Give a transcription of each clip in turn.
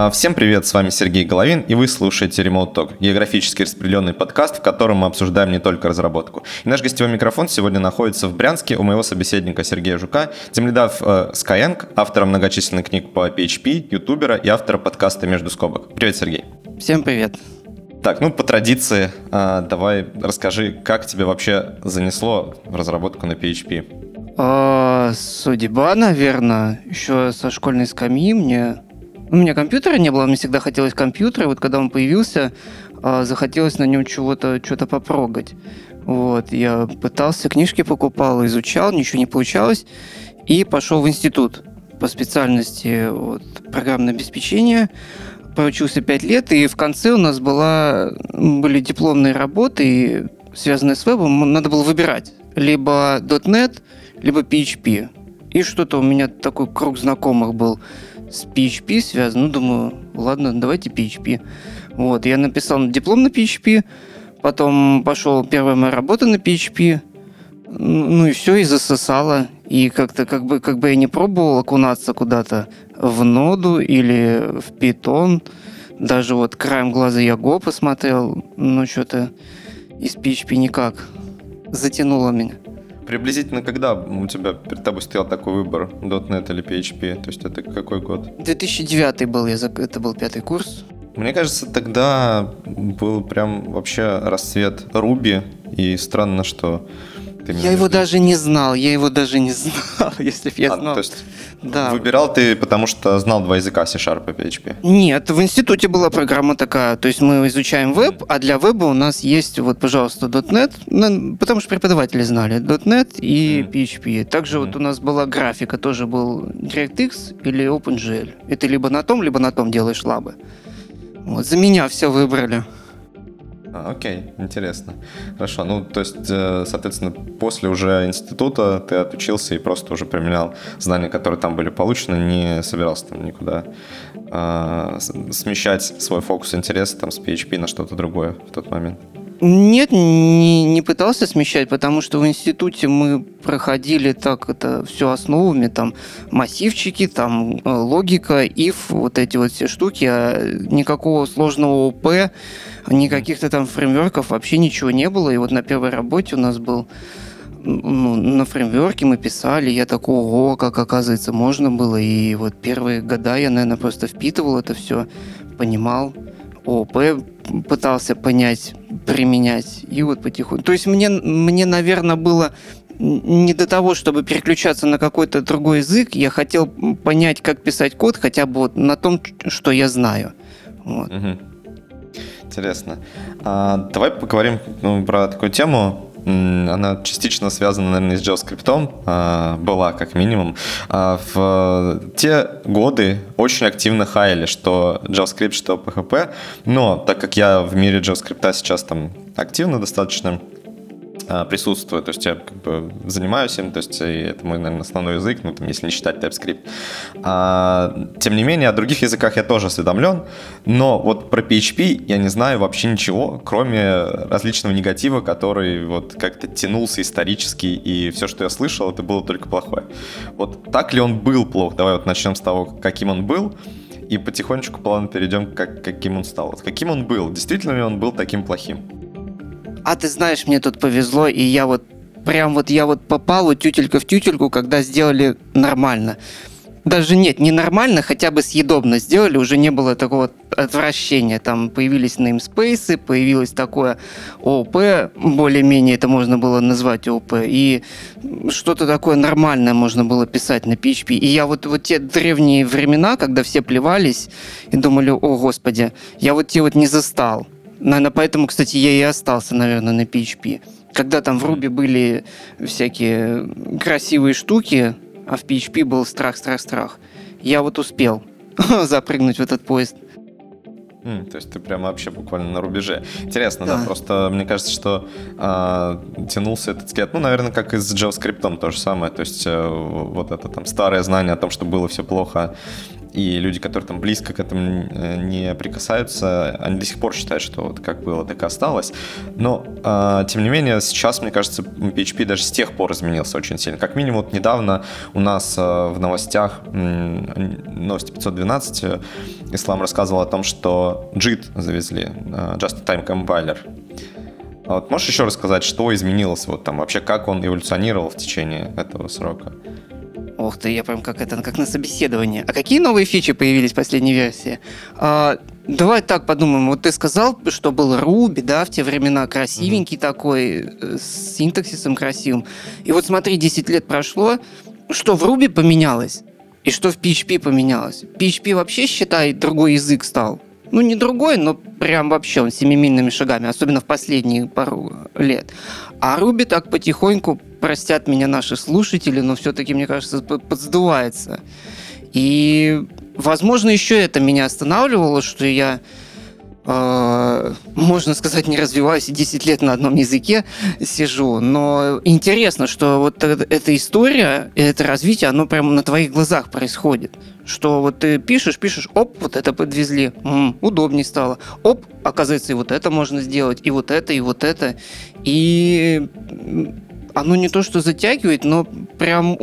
А, всем привет, с вами Сергей Головин, и вы слушаете Remote Talk, географически распределенный подкаст, в котором мы обсуждаем не только разработку. И наш гостевой микрофон сегодня находится в Брянске у моего собеседника Сергея Жука, земледав э, Skyeng, автора многочисленных книг по PHP, ютубера и автора подкаста «Между скобок». Привет, Сергей. Всем привет. Так, ну по традиции, э, давай расскажи, как тебе вообще занесло в разработку на PHP? А, судьба, наверное. Еще со школьной скамьи мне у меня компьютера не было, мне всегда хотелось компьютера. Вот когда он появился, а, захотелось на нем чего-то что-то попрогать. Вот, я пытался, книжки покупал, изучал, ничего не получалось. И пошел в институт по специальности вот, программное обеспечение. Проучился 5 лет, и в конце у нас была, были дипломные работы, связанные с вебом. Надо было выбирать либо .NET, либо PHP. И что-то у меня такой круг знакомых был – с PHP связан. Ну, думаю, ладно, давайте PHP. Вот, я написал диплом на PHP, потом пошел первая моя работа на PHP, ну и все, и засосало. И как-то, как бы, как бы я не пробовал окунаться куда-то в ноду или в питон, даже вот краем глаза я Go посмотрел, но что-то из PHP никак затянуло меня. Приблизительно когда у тебя перед тобой стоял такой выбор, .NET или PHP? То есть это какой год? 2009 был, я, это был пятый курс. Мне кажется, тогда был прям вообще расцвет Руби, и странно, что ты Я его даже не знал, я его даже не знал, если бы я а, знал. То есть да. выбирал ты, потому что знал два языка C-Sharp и PHP? Нет, в институте была программа такая, то есть мы изучаем веб, а для веба у нас есть, вот, пожалуйста, .NET, ну, потому что преподаватели знали .NET и mm. PHP. Также mm. вот у нас была графика, тоже был DirectX или OpenGL. И ты либо на том, либо на том делаешь лабы. Вот, за меня все выбрали. А, окей, интересно. Хорошо, ну, то есть, э, соответственно, после уже института ты отучился и просто уже применял знания, которые там были получены, не собирался там никуда э, смещать свой фокус интереса там с PHP на что-то другое в тот момент. Нет, не, не пытался смещать, потому что в институте мы проходили так это все основами, там массивчики, там э, логика, if, вот эти вот все штуки, а никакого сложного ОП, никаких-то там фреймворков вообще ничего не было. И вот на первой работе у нас был ну, на фреймворке мы писали, я такого, ого, как оказывается можно было. И вот первые года я, наверное, просто впитывал это все, понимал. ООП пытался понять, применять. И вот потихоньку. То есть мне, мне, наверное, было не до того, чтобы переключаться на какой-то другой язык. Я хотел понять, как писать код хотя бы вот на том, что я знаю. Вот. Угу. Интересно. А, давай поговорим ну, про такую тему она частично связана, наверное, с JavaScript, а, была как минимум. А, в те годы очень активно хаяли, что JavaScript, что PHP, но так как я в мире JavaScript сейчас там активно достаточно, а, присутствую, то есть я как бы занимаюсь им, то есть это мой, наверное, основной язык, ну, там, если не считать TypeScript. А, тем не менее, о других языках я тоже осведомлен, но вот про PHP я не знаю вообще ничего, кроме различного негатива, который вот как-то тянулся исторически, и все, что я слышал, это было только плохое. Вот так ли он был плох? Давай вот начнем с того, каким он был, и потихонечку плавно перейдем к каким он стал. Вот каким он был? Действительно ли он был таким плохим? А ты знаешь, мне тут повезло, и я вот прям вот я вот попал вот тютелька в тютельку, когда сделали нормально. Даже нет, не нормально, хотя бы съедобно сделали, уже не было такого отвращения. Там появились namespace, появилось такое ООП, более-менее это можно было назвать ООП, и что-то такое нормальное можно было писать на PHP. И я вот, вот те древние времена, когда все плевались и думали, о господи, я вот те вот не застал. Наверное, поэтому, кстати, я и остался, наверное, на PHP. Когда там в Ruby были всякие красивые штуки, а в PHP был страх, страх, страх. Я вот успел запрыгнуть в этот поезд. Mm, то есть ты прямо вообще буквально на рубеже. Интересно, да, да просто мне кажется, что э, тянулся этот скелет, ну, наверное, как и с JavaScript то же самое, то есть э, вот это там старое знание о том, что было все плохо и люди, которые там близко к этому э, не прикасаются, они до сих пор считают, что вот как было, так и осталось. Но, э, тем не менее, сейчас, мне кажется, PHP даже с тех пор изменился очень сильно. Как минимум, вот недавно у нас э, в новостях, э, новости 512, э, Ислам рассказывал о том, что JIT завезли, э, Just-in-Time Compiler. А вот можешь еще рассказать, что изменилось, вот там вообще как он эволюционировал в течение этого срока? Ох ты, я прям как это, как на собеседовании. А какие новые фичи появились в последней версии? А, давай так подумаем. Вот ты сказал, что был Ruby, да, в те времена красивенький mm-hmm. такой, э, с синтаксисом красивым. И вот смотри, 10 лет прошло, что в Ruby поменялось? И что в PHP поменялось? PHP вообще, считай, другой язык стал. Ну, не другой, но прям вообще он семимильными шагами, особенно в последние пару лет. А Руби так потихоньку, простят меня наши слушатели, но все-таки, мне кажется, подсдувается. И, возможно, еще это меня останавливало, что я э, можно сказать, не развиваюсь и 10 лет на одном языке сижу. Но интересно, что вот эта история, это развитие, оно прямо на твоих глазах происходит. Что вот ты пишешь, пишешь, оп, вот это подвезли, м-м, удобнее стало. Оп, оказывается, и вот это можно сделать, и вот это, и вот это. И оно не то, что затягивает, но прям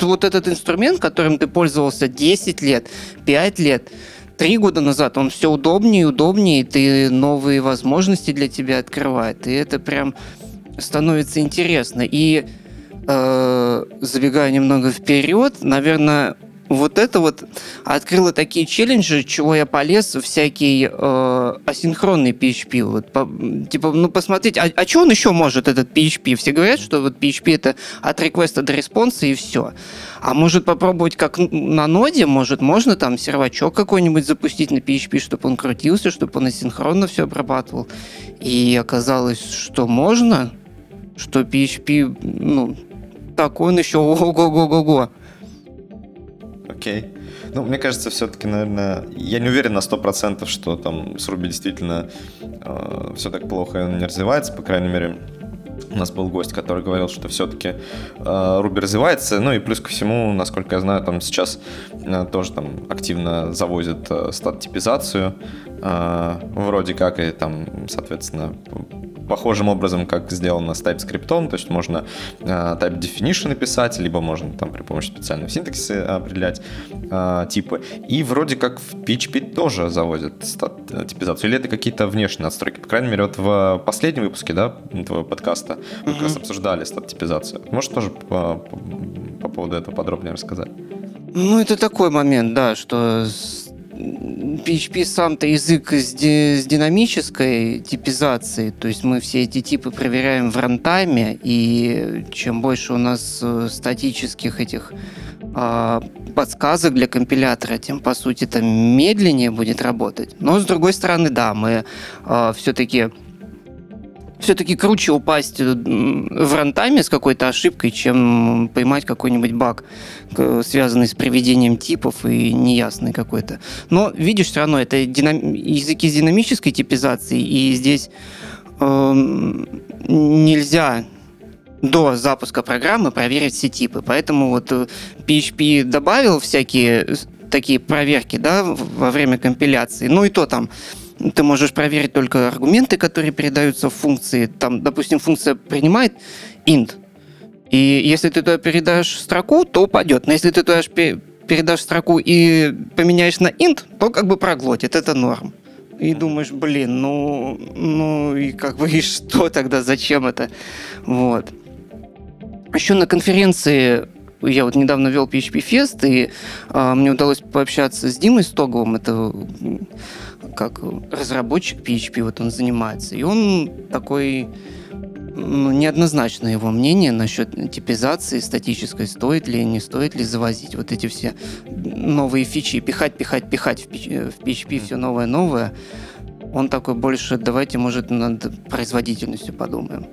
вот этот инструмент, которым ты пользовался 10 лет, 5 лет, три года назад он все удобнее и удобнее, и ты новые возможности для тебя открывает. И это прям становится интересно. И э, забегая немного вперед, наверное, вот это вот открыло такие челленджи, чего я полез, всякий э, асинхронный PHP. Вот, по, типа, ну, посмотреть, а, а что он еще может, этот PHP? Все говорят, что вот PHP это от request а до response а и все. А может попробовать как на ноде, может, можно там сервачок какой-нибудь запустить на PHP, чтобы он крутился, чтобы он асинхронно все обрабатывал. И оказалось, что можно, что PHP, ну, так он еще ого-го-го-го. Окей. Ну, мне кажется, все-таки, наверное, я не уверен на 100%, что там с Ruby действительно э, все так плохо и он не развивается, по крайней мере, у нас был гость, который говорил, что все-таки э, Ruby развивается. Ну и плюс ко всему, насколько я знаю, там сейчас э, тоже там активно завозят э, стат-типизацию. Э, вроде как и там, соответственно, похожим образом, как сделано с TypeScript, то есть можно э, type definition написать, либо можно там при помощи специального синтаксиса определять э, типы. И вроде как в PHP тоже заводят типизацию. Или это какие-то внешние настройки? По крайней мере, вот в последнем выпуске, да, твоего подкаста мы mm-hmm. как раз обсуждали стат типизацию. Можешь тоже по, по, по поводу этого подробнее рассказать? Ну, это такой момент, да, что PHP сам-то язык с, ди- с динамической типизацией, то есть мы все эти типы проверяем в рантайме, и чем больше у нас э, статических этих э, подсказок для компилятора, тем, по сути, это медленнее будет работать. Но, с другой стороны, да, мы э, а, все-таки все-таки круче упасть э, в рантайме с какой-то ошибкой, чем поймать какой-нибудь баг, связанный с приведением типов и неясный какой-то. Но, видишь, все равно это динам... языки с динамической типизацией, и здесь э, нельзя до запуска программы проверить все типы. Поэтому вот PHP э, добавил всякие такие проверки да, во время компиляции. Ну и то там ты можешь проверить только аргументы, которые передаются в функции. Там, допустим, функция принимает int, и если ты туда передашь строку, то упадет. Но если ты туда передашь строку и поменяешь на int, то как бы проглотит. Это норм. И думаешь, блин, ну, ну и как бы и что тогда, зачем это? Вот. Еще на конференции я вот недавно вел PHP Fest, и а, мне удалось пообщаться с Димой Стоговым, это как разработчик PHP, вот он занимается. И он такой ну, неоднозначно его мнение насчет типизации статической, стоит ли, не стоит ли завозить вот эти все новые фичи, пихать, пихать, пихать в PHP все новое, новое. Он такой больше, давайте, может, над производительностью подумаем.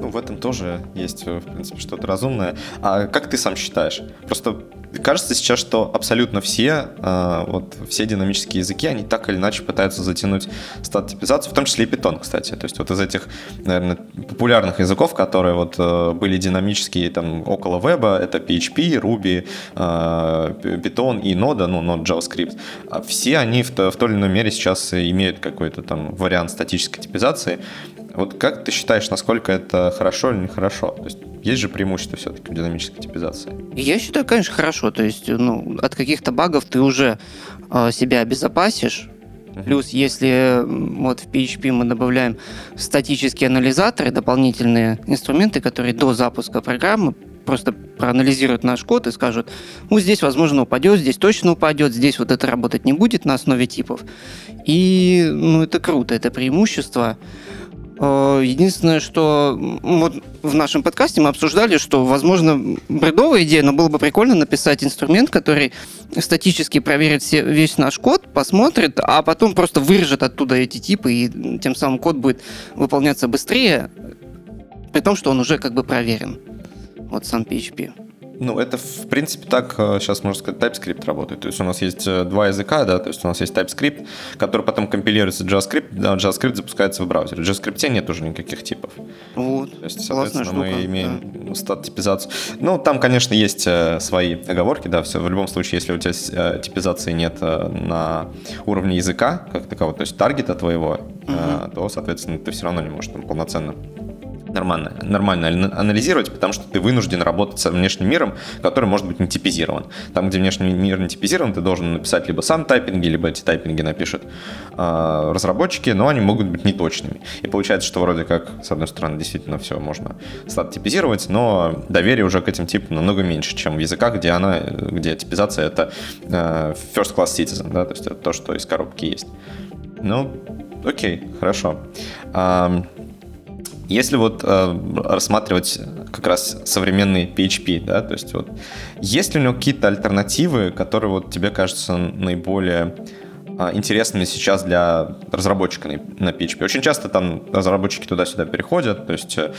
Ну, в этом тоже есть, в принципе, что-то разумное. А как ты сам считаешь? Просто кажется сейчас, что абсолютно все, э, вот все динамические языки, они так или иначе пытаются затянуть стат-типизацию, в том числе и Python, кстати. То есть вот из этих, наверное, популярных языков, которые вот э, были динамические там около веба, это PHP, Ruby, э, Python и Node, ну, Node JavaScript. А все они в, в той или иной мере сейчас имеют какой-то там вариант статической типизации. Вот как ты считаешь, насколько это хорошо или нехорошо? То есть есть же преимущество все-таки в динамической типизации? Я считаю, конечно, хорошо. То есть ну, от каких-то багов ты уже э, себя обезопасишь. Uh-huh. Плюс, если вот в PHP мы добавляем статические анализаторы, дополнительные инструменты, которые до запуска программы просто проанализируют наш код и скажут, ну, здесь, возможно, упадет, здесь точно упадет, здесь вот это работать не будет на основе типов. И, ну, это круто, это преимущество. Э, единственное, что вот в нашем подкасте мы обсуждали, что, возможно, бредовая идея, но было бы прикольно написать инструмент, который статически проверит все, весь наш код, посмотрит, а потом просто вырежет оттуда эти типы, и тем самым код будет выполняться быстрее, при том, что он уже как бы проверен. Вот сам PHP. Ну, это, в принципе, так сейчас, э, можно сказать, TypeScript работает. То есть у нас есть э, два языка, да, то есть у нас есть TypeScript, который потом компилируется в JavaScript, да, JavaScript запускается в браузере. В JavaScript нет уже никаких типов. Вот. То есть, соответственно, мы имеем да. стат-типизацию. Ну, там, конечно, есть э, свои оговорки, да, все. В любом случае, если у тебя типизации нет на уровне языка, как такового, то есть таргета твоего, угу. то, соответственно, ты все равно не можешь там полноценно нормально, нормально анализировать, потому что ты вынужден работать со внешним миром, который может быть не типизирован. Там, где внешний мир не типизирован, ты должен написать либо сам тайпинги, либо эти тайпинги напишут э, разработчики, но они могут быть неточными. И получается, что вроде как, с одной стороны, действительно все можно стать типизировать, но доверие уже к этим типам намного меньше, чем в языках, где она, где типизация это э, first class citizen, да, то есть это то, что из коробки есть. Ну, окей, хорошо. Если вот э, рассматривать как раз современный PHP, да, то есть вот есть ли у него какие-то альтернативы, которые вот тебе кажутся наиболее э, интересными сейчас для разработчика на, на PHP. Очень часто там разработчики туда-сюда переходят. То есть, э,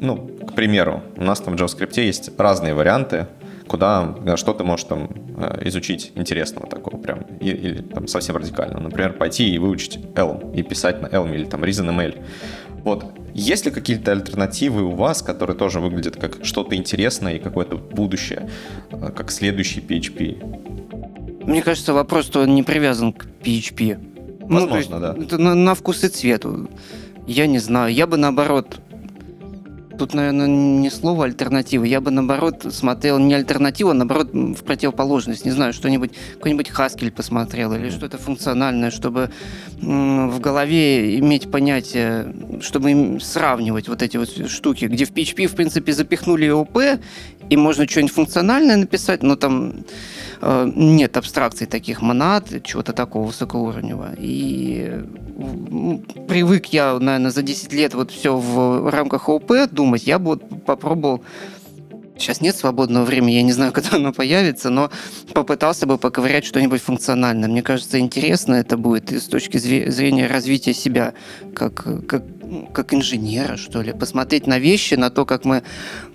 ну, к примеру, у нас там в JavaScript есть разные варианты, куда что ты можешь там э, изучить интересного такого прям, или, или там совсем радикально. Например, пойти и выучить Elm, и писать на Elm или там ReasonML. Вот есть ли какие-то альтернативы у вас, которые тоже выглядят как что-то интересное и какое-то будущее, э, как следующий PHP? Мне кажется, вопрос то не привязан к PHP. Возможно, ну, да. Это на, на вкус и цвет. Я не знаю. Я бы наоборот Тут, наверное, не слово альтернатива. Я бы, наоборот, смотрел не альтернативу, а, наоборот, в противоположность. Не знаю, что-нибудь, какой-нибудь Haskell посмотрел или что-то функциональное, чтобы в голове иметь понятие, чтобы сравнивать вот эти вот штуки, где в PHP, в принципе, запихнули ОП, и можно что-нибудь функциональное написать, но там нет абстракций таких монад, чего-то такого высокоуровневого. И э, привык я, наверное, за 10 лет вот все в рамках ОП думать, я бы вот попробовал Сейчас нет свободного времени, я не знаю, когда оно появится, но попытался бы поковырять что-нибудь функциональное. Мне кажется, интересно это будет и с точки зрения развития себя как, как, как инженера, что ли. Посмотреть на вещи, на то, как мы...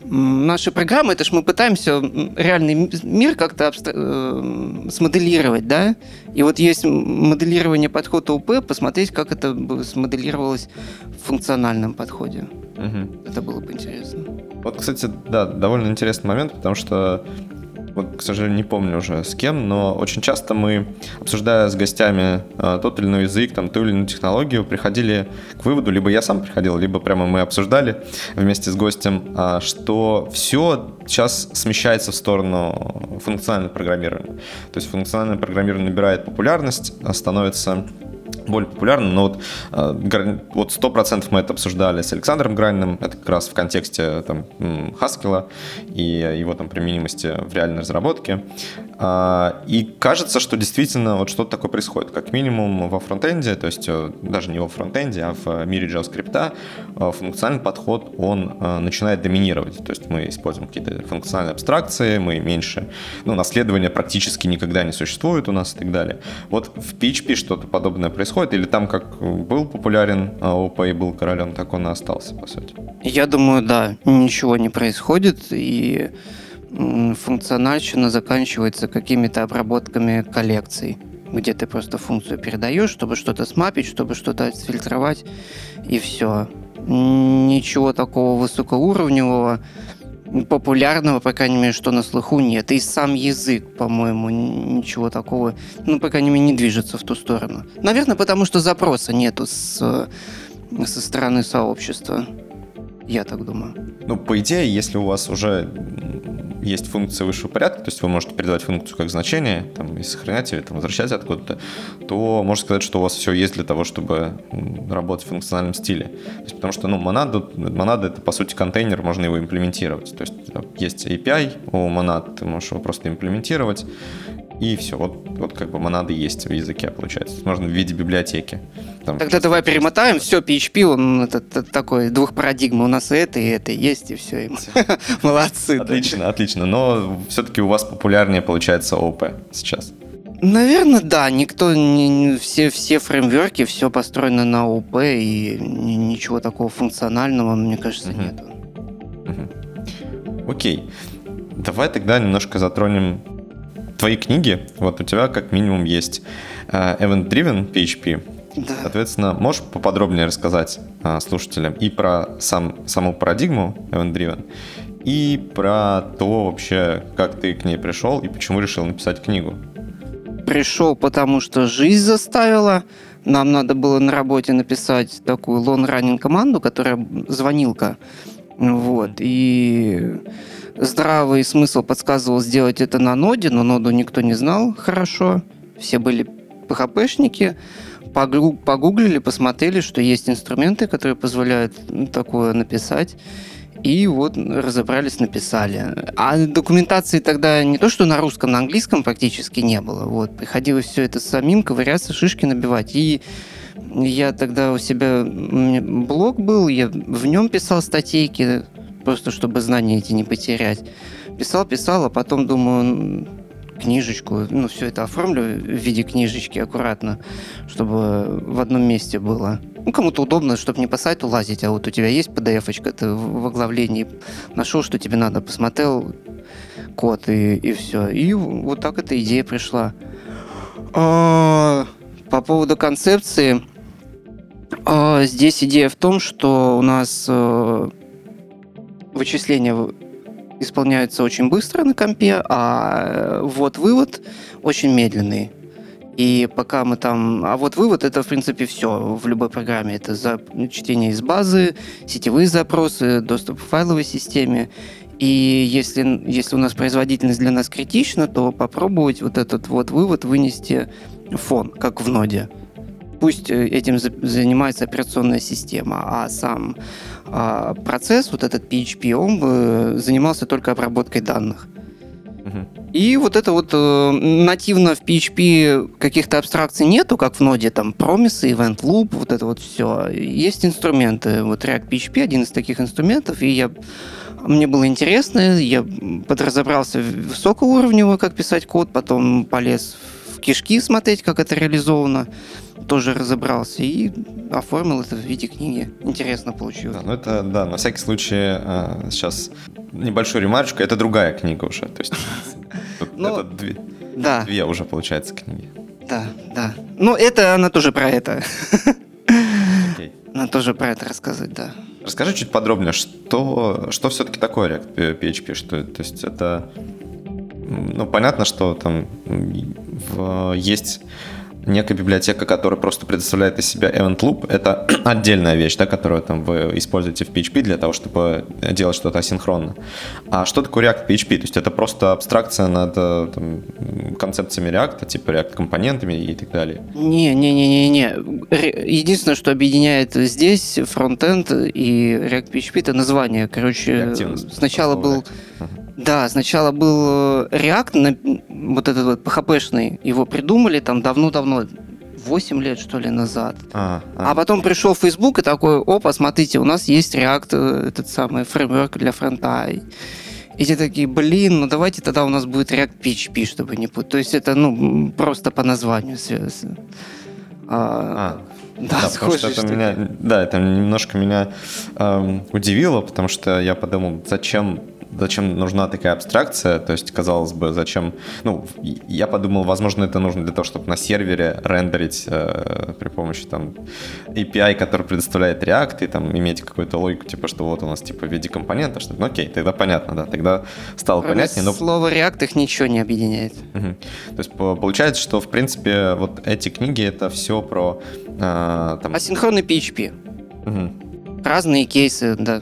Наши программы, это ж мы пытаемся реальный мир как-то абстр... Э, смоделировать, да? И вот есть моделирование подхода УП, посмотреть, как это смоделировалось в функциональном подходе. Угу. Это было бы интересно. Вот, кстати, да, довольно интересный момент, потому что вот, к сожалению, не помню уже с кем, но очень часто мы, обсуждая с гостями э, тот или иной язык, там, ту или иную технологию, приходили к выводу, либо я сам приходил, либо прямо мы обсуждали вместе с гостем, э, что все сейчас смещается в сторону функционального программирования. То есть функциональное программирование набирает популярность, становится более популярным, но вот, э, вот 100% мы это обсуждали с Александром Граниным, это как раз в контексте там, Хаскила и его там применимости в реальной разработке. А, и кажется, что действительно вот что-то такое происходит. Как минимум во фронтенде, то есть э, даже не во фронтенде, а в мире JavaScript, э, функциональный подход, он э, начинает доминировать. То есть мы используем какие-то функциональные абстракции, мы меньше, ну, наследования практически никогда не существует у нас и так далее. Вот в PHP что-то подобное происходит, или там как был популярен ОП и был королем, так он и остался, по сути? Я думаю, да, ничего не происходит, и функциональщина заканчивается какими-то обработками коллекций, где ты просто функцию передаешь, чтобы что-то смапить, чтобы что-то отфильтровать, и все. Ничего такого высокоуровневого, популярного, по крайней мере, что на слуху нет. И сам язык, по-моему, ничего такого, ну, по крайней мере, не движется в ту сторону. Наверное, потому что запроса нету с, со стороны сообщества. Я так думаю. Ну, по идее, если у вас уже есть функция высшего порядка, то есть вы можете передавать функцию как значение, там, и сохранять ее, там, возвращать откуда-то, то можно сказать, что у вас все есть для того, чтобы работать в функциональном стиле. То есть, потому что, ну, монада, монада это, по сути, контейнер, можно его имплементировать. То есть есть API у монад, ты можешь его просто имплементировать, и все. Вот, вот как бы монады есть в языке, получается. Можно в виде библиотеки. Там Тогда давай перемотаем. Все, PHP, он это, это такой двух парадигм. У нас и это, и это есть, и все. Молодцы. Отлично, отлично. Но все-таки у вас популярнее получается ОП сейчас. Наверное, да. Никто, не, все, все фреймверки, все построено на ОП, и ничего такого функционального, мне кажется, uh-huh. нету. Uh-huh. Окей. Давай тогда немножко затронем твои книги, вот у тебя как минимум есть uh, Event-Driven PHP. Да. Соответственно, можешь поподробнее рассказать uh, слушателям и про сам, саму парадигму Event-Driven, и про то вообще, как ты к ней пришел и почему решил написать книгу. Пришел, потому что жизнь заставила. Нам надо было на работе написать такую лон-раннинг команду, которая звонилка. Вот. И здравый смысл подсказывал сделать это на ноде, но ноду никто не знал хорошо. Все были PHP-шники. Погуглили, посмотрели, что есть инструменты, которые позволяют такое написать. И вот разобрались, написали. А документации тогда не то, что на русском, на английском практически не было. Вот. Приходилось все это самим ковыряться, шишки набивать. И я тогда у себя блог был, я в нем писал статейки, просто чтобы знания эти не потерять. Писал, писал, а потом думаю, книжечку, ну, все это оформлю в виде книжечки аккуратно, чтобы в одном месте было. Ну, кому-то удобно, чтобы не по сайту лазить, а вот у тебя есть PDF-очка, ты в оглавлении нашел, что тебе надо, посмотрел код и, и все. И вот так эта идея пришла. А, по поводу концепции, а, здесь идея в том, что у нас а, вычисления исполняются очень быстро на компе, а вот вывод очень медленный. И пока мы там... А вот вывод — это, в принципе, все в любой программе. Это за... чтение из базы, сетевые запросы, доступ к файловой системе. И если, если у нас производительность для нас критична, то попробовать вот этот вот вывод вынести фон, как в ноде. Пусть э, этим занимается операционная система, а сам а процесс, вот этот PHP, он бы занимался только обработкой данных. И вот это вот э, нативно в PHP каких-то абстракций нету, как в ноде, там, промисы, event loop, вот это вот все. Есть инструменты. Вот React PHP один из таких инструментов, и я мне было интересно, я подразобрался высокоуровнево, как писать код, потом полез в кишки смотреть, как это реализовано тоже разобрался и оформил это в виде книги. Интересно получилось. Да, ну это, да, на всякий случай э, сейчас небольшую ремарочку, это другая книга уже, то есть ну, это две, уже, получается, книги. Да, да. Ну, это она тоже про это. Она тоже про это рассказывает, да. Расскажи чуть подробнее, что, что все-таки такое React PHP? Что, то есть это, ну, понятно, что там есть некая библиотека, которая просто предоставляет из себя event loop, это отдельная вещь, да, которую там вы используете в PHP для того, чтобы делать что-то асинхронно. А что такое React PHP? То есть это просто абстракция над э, там, концепциями React, типа React компонентами и так далее? Не-не-не-не-не. Единственное, что объединяет здесь фронтенд и React PHP, это название. Короче, сначала был... Да, сначала был э, React, вот этот вот PHP-шный, его придумали там давно-давно, 8 лет, что ли, назад. А, а. а потом пришел Facebook и такой, опа, смотрите, у нас есть React, э, этот самый фреймворк для фронта. И те такие, блин, ну давайте тогда у нас будет React PHP, чтобы не путать. То есть это, ну, просто по названию связано. А, а. Да, да потому что это меня, да, это немножко меня эм, удивило, потому что я подумал, зачем зачем нужна такая абстракция, то есть, казалось бы, зачем... Ну, я подумал, возможно, это нужно для того, чтобы на сервере рендерить э, при помощи там API, который предоставляет React, и там иметь какую-то логику, типа, что вот у нас типа в виде компонента, что ну окей, тогда понятно, да, тогда стало Кроме понятнее. Но... Слово React их ничего не объединяет. Угу. То есть получается, что, в принципе, вот эти книги, это все про... Э, там... Асинхронный PHP. Угу. Разные кейсы, да.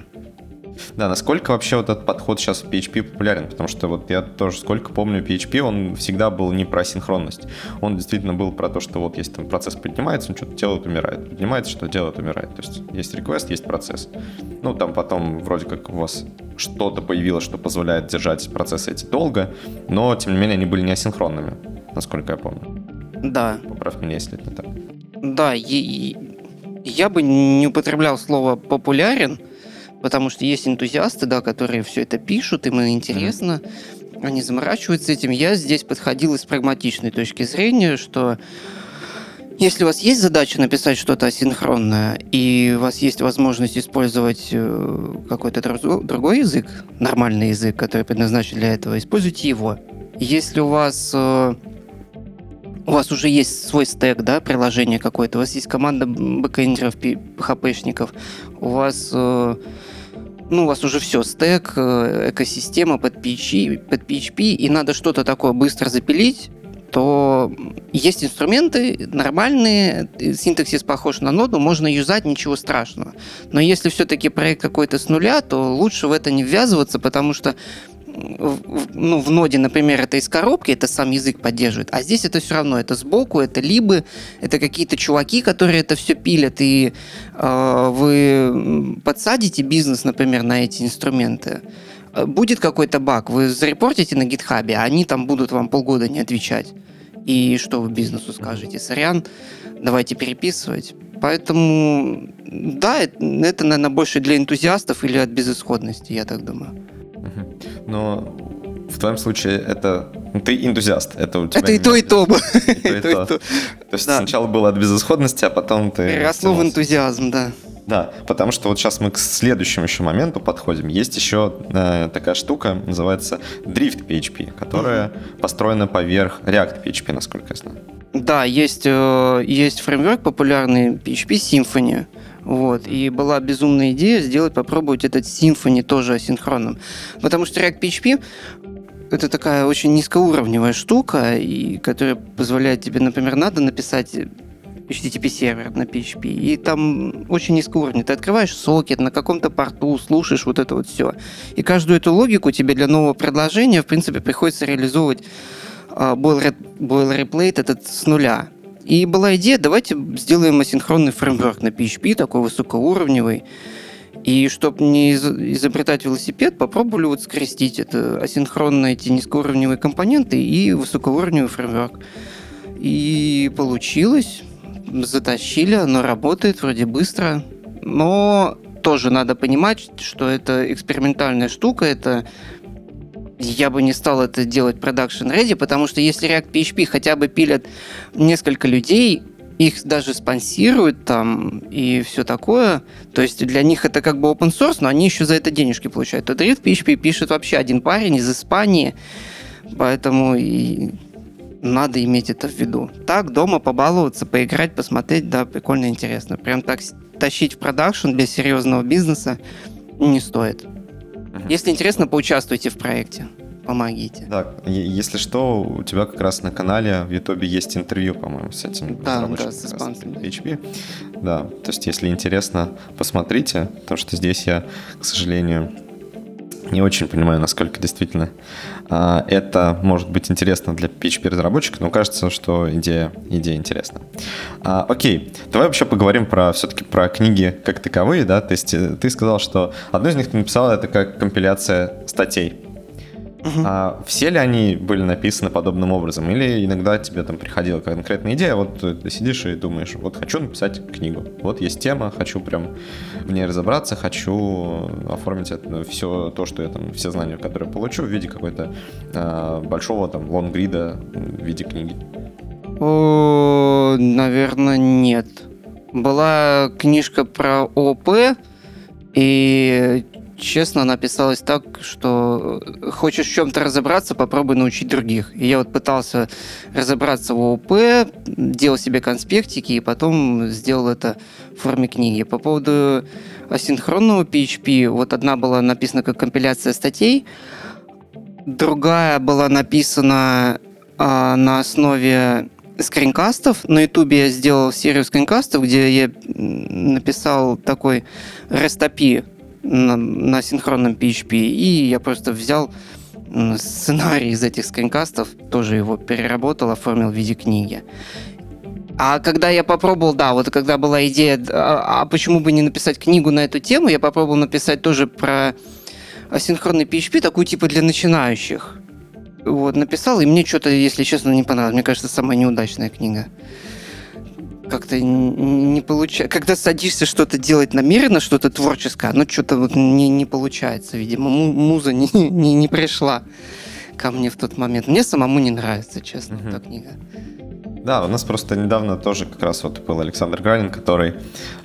Да, насколько вообще вот этот подход сейчас в PHP популярен? Потому что вот я тоже сколько помню PHP, он всегда был не про синхронность. Он действительно был про то, что вот есть там процесс поднимается, он что-то делает, умирает. Поднимается, что делает, умирает. То есть есть request, есть процесс. Ну, там потом вроде как у вас что-то появилось, что позволяет держать процессы эти долго, но, тем не менее, они были не асинхронными, насколько я помню. Да. Поправь меня, если это так. Да, и, я бы не употреблял слово «популярен», Потому что есть энтузиасты, да, которые все это пишут, им интересно, mm-hmm. они заморачиваются этим. Я здесь подходил из прагматичной точки зрения, что если у вас есть задача написать что-то асинхронное, и у вас есть возможность использовать э, какой-то другой язык, нормальный язык, который предназначен для этого, используйте его. Если у вас э, у вас уже есть свой стек, да, приложение какое-то, у вас есть команда бэкэндеров, PHP-шников, у вас э, ну, у вас уже все, стек, э, экосистема под PHP, под PHP, и надо что-то такое быстро запилить, то есть инструменты нормальные, синтаксис похож на ноду, можно юзать, ничего страшного. Но если все-таки проект какой-то с нуля, то лучше в это не ввязываться, потому что ну, в ноде, например, это из коробки, это сам язык поддерживает, а здесь это все равно, это сбоку, это либо, это какие-то чуваки, которые это все пилят, и э, вы подсадите бизнес, например, на эти инструменты, э, будет какой-то баг, вы зарепортите на гитхабе, а они там будут вам полгода не отвечать. И что вы бизнесу скажете? Сорян, давайте переписывать. Поэтому, да, это, это, наверное, больше для энтузиастов или от безысходности, я так думаю. Но в твоем случае это ну, ты энтузиаст. Это у тебя это и то, и то. И то, То есть сначала было от безысходности, а потом ты... Переросло в энтузиазм, да. Да, потому что вот сейчас мы к следующему еще моменту подходим. Есть еще э, такая штука, называется Drift PHP, которая mm-hmm. построена поверх React PHP, насколько я знаю. Да, есть, э, есть фреймворк популярный PHP Symfony. Вот. И была безумная идея сделать, попробовать этот Symfony тоже асинхронным. Потому что React PHP это такая очень низкоуровневая штука, и которая позволяет тебе, например, надо написать HTTP сервер на PHP, и там очень уровень. Ты открываешь сокет на каком-то порту, слушаешь вот это вот все. И каждую эту логику тебе для нового предложения, в принципе, приходится реализовывать uh, boilerplate этот с нуля. И была идея, давайте сделаем асинхронный фреймворк на PHP, такой высокоуровневый. И чтобы не изобретать велосипед, попробовали вот скрестить это асинхронно эти низкоуровневые компоненты и высокоуровневый фреймворк. И получилось, затащили, оно работает вроде быстро, но тоже надо понимать, что это экспериментальная штука, это я бы не стал это делать production ready, потому что если React PHP хотя бы пилят несколько людей, их даже спонсируют там и все такое. То есть для них это как бы open source, но они еще за это денежки получают. То Drift PHP пишет вообще один парень из Испании, поэтому и надо иметь это в виду. Так, дома побаловаться, поиграть, посмотреть, да, прикольно, интересно. Прям так тащить в продакшн без серьезного бизнеса не стоит. Если интересно, поучаствуйте в проекте. Помогите. Да, если что, у тебя как раз на канале в Ютубе есть интервью, по-моему, с этим да, да, с испанским. PHP. Да, то есть, если интересно, посмотрите, потому что здесь я, к сожалению, не очень понимаю, насколько действительно а, это может быть интересно для PHP-разработчика, но кажется, что идея, идея интересна. А, окей, давай вообще поговорим про все-таки про книги как таковые, да, то есть э, ты сказал, что одну из них ты написал, это как компиляция статей. А все ли они были написаны подобным образом? Или иногда тебе там приходила конкретная идея, вот ты сидишь и думаешь, вот хочу написать книгу, вот есть тема, хочу прям в ней разобраться, хочу оформить это, все то, что я там, все знания, которые получу в виде какой-то э, большого там лонгрида в виде книги. О, наверное, нет. Была книжка про ОП, и честно, она писалась так, что э, хочешь в чем-то разобраться, попробуй научить других. И я вот пытался разобраться в ООП, делал себе конспектики, и потом сделал это в форме книги. По поводу асинхронного PHP, вот одна была написана как компиляция статей, другая была написана а, на основе скринкастов. На ютубе я сделал серию скринкастов, где я написал такой REST API на, на синхронном PHP, и я просто взял сценарий из этих скринкастов, тоже его переработал, оформил в виде книги. А когда я попробовал, да, вот когда была идея, а, а почему бы не написать книгу на эту тему, я попробовал написать тоже про асинхронный PHP, такую типа для начинающих. Вот, написал, и мне что-то, если честно, не понравилось. Мне кажется, самая неудачная книга как-то не получается. Когда садишься что-то делать намеренно, что-то творческое, оно что-то вот не, не получается. Видимо, муза не, не, не пришла ко мне в тот момент. Мне самому не нравится, честно, угу. эта книга. Да, у нас просто недавно тоже как раз вот был Александр Гранин, который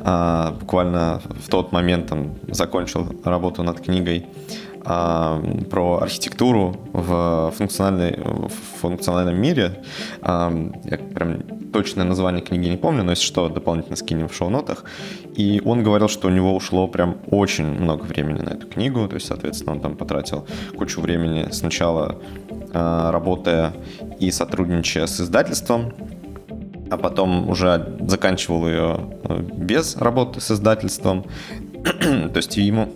а, буквально в тот момент там, закончил работу над книгой а, про архитектуру в, функциональной, в функциональном мире. А, я прям точное название книги не помню, но если что, дополнительно скинем в шоу-нотах. И он говорил, что у него ушло прям очень много времени на эту книгу, то есть, соответственно, он там потратил кучу времени сначала а, работая и сотрудничая с издательством, а потом уже заканчивал ее э, без работы с издательством. То есть ему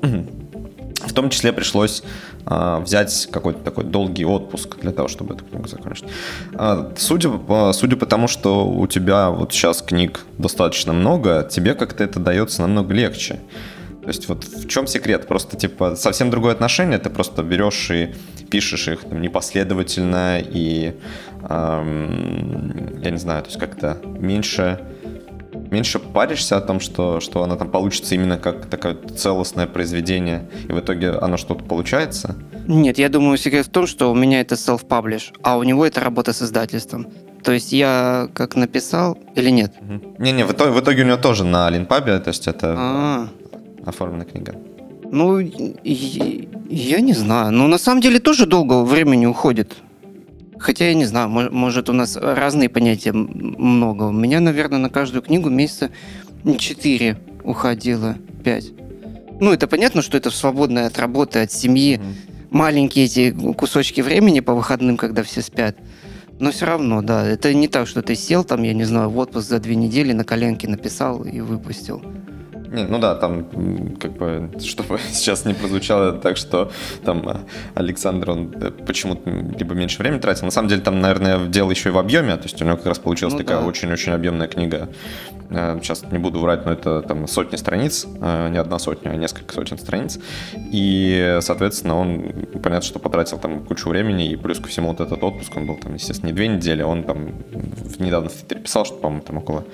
в том числе пришлось э, взять какой-то такой долгий отпуск для того, чтобы эту книгу закончить. Э, судя, по, судя по тому, что у тебя вот сейчас книг достаточно много, тебе как-то это дается намного легче. То есть вот в чем секрет? Просто типа совсем другое отношение, ты просто берешь и пишешь их там, непоследовательно и эм, я не знаю, то есть как-то меньше меньше паришься о том, что, что она там получится именно как такое целостное произведение, и в итоге оно что-то получается? Нет, я думаю, секрет в том, что у меня это self-publish, а у него это работа с издательством. То есть я как написал или нет? Не-не, в итоге, в итоге у него тоже на Линпабе, то есть это А-а-а. оформленная книга. Ну, я не знаю. Ну, на самом деле тоже долго времени уходит. Хотя я не знаю, может у нас разные понятия много. У меня, наверное, на каждую книгу месяца 4 уходило, 5. Ну, это понятно, что это свободное от работы, от семьи. Mm-hmm. Маленькие эти кусочки времени по выходным, когда все спят. Но все равно, да, это не так, что ты сел там, я не знаю, в отпуск за две недели на коленке написал и выпустил. Не, ну да, там как бы, чтобы сейчас не прозвучало так, что там э, Александр, он э, почему-то либо меньше времени тратил. На самом деле там, наверное, дело еще и в объеме, то есть у него как раз получилась ну, такая очень-очень да. объемная книга. Э, сейчас не буду врать, но это там сотни страниц, не одна сотня, а несколько сотен страниц. И, соответственно, он, понятно, что потратил там кучу времени, и плюс ко всему вот этот отпуск, он был там, естественно, не две недели, он там недавно в Твиттере писал, что, по-моему, там около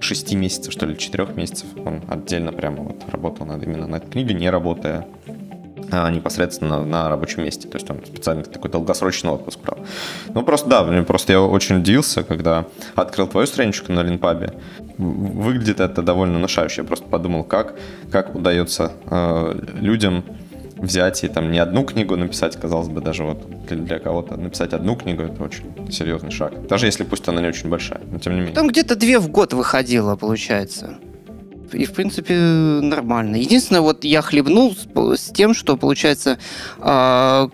6 месяцев, что ли, 4 месяцев он отдельно прямо вот работал над, именно над книгой, не работая а непосредственно на рабочем месте. То есть он специально такой долгосрочный отпуск брал. Ну, просто да, просто я очень удивился, когда открыл твою страничку на Линпабе. Выглядит это довольно внушающе. Я просто подумал, как, как удается э, людям взять и там не одну книгу написать, казалось бы, даже вот для, кого-то написать одну книгу, это очень серьезный шаг. Даже если пусть она не очень большая, но тем не менее. Там где-то две в год выходило, получается. И, в принципе, нормально. Единственное, вот я хлебнул с, с тем, что, получается, э,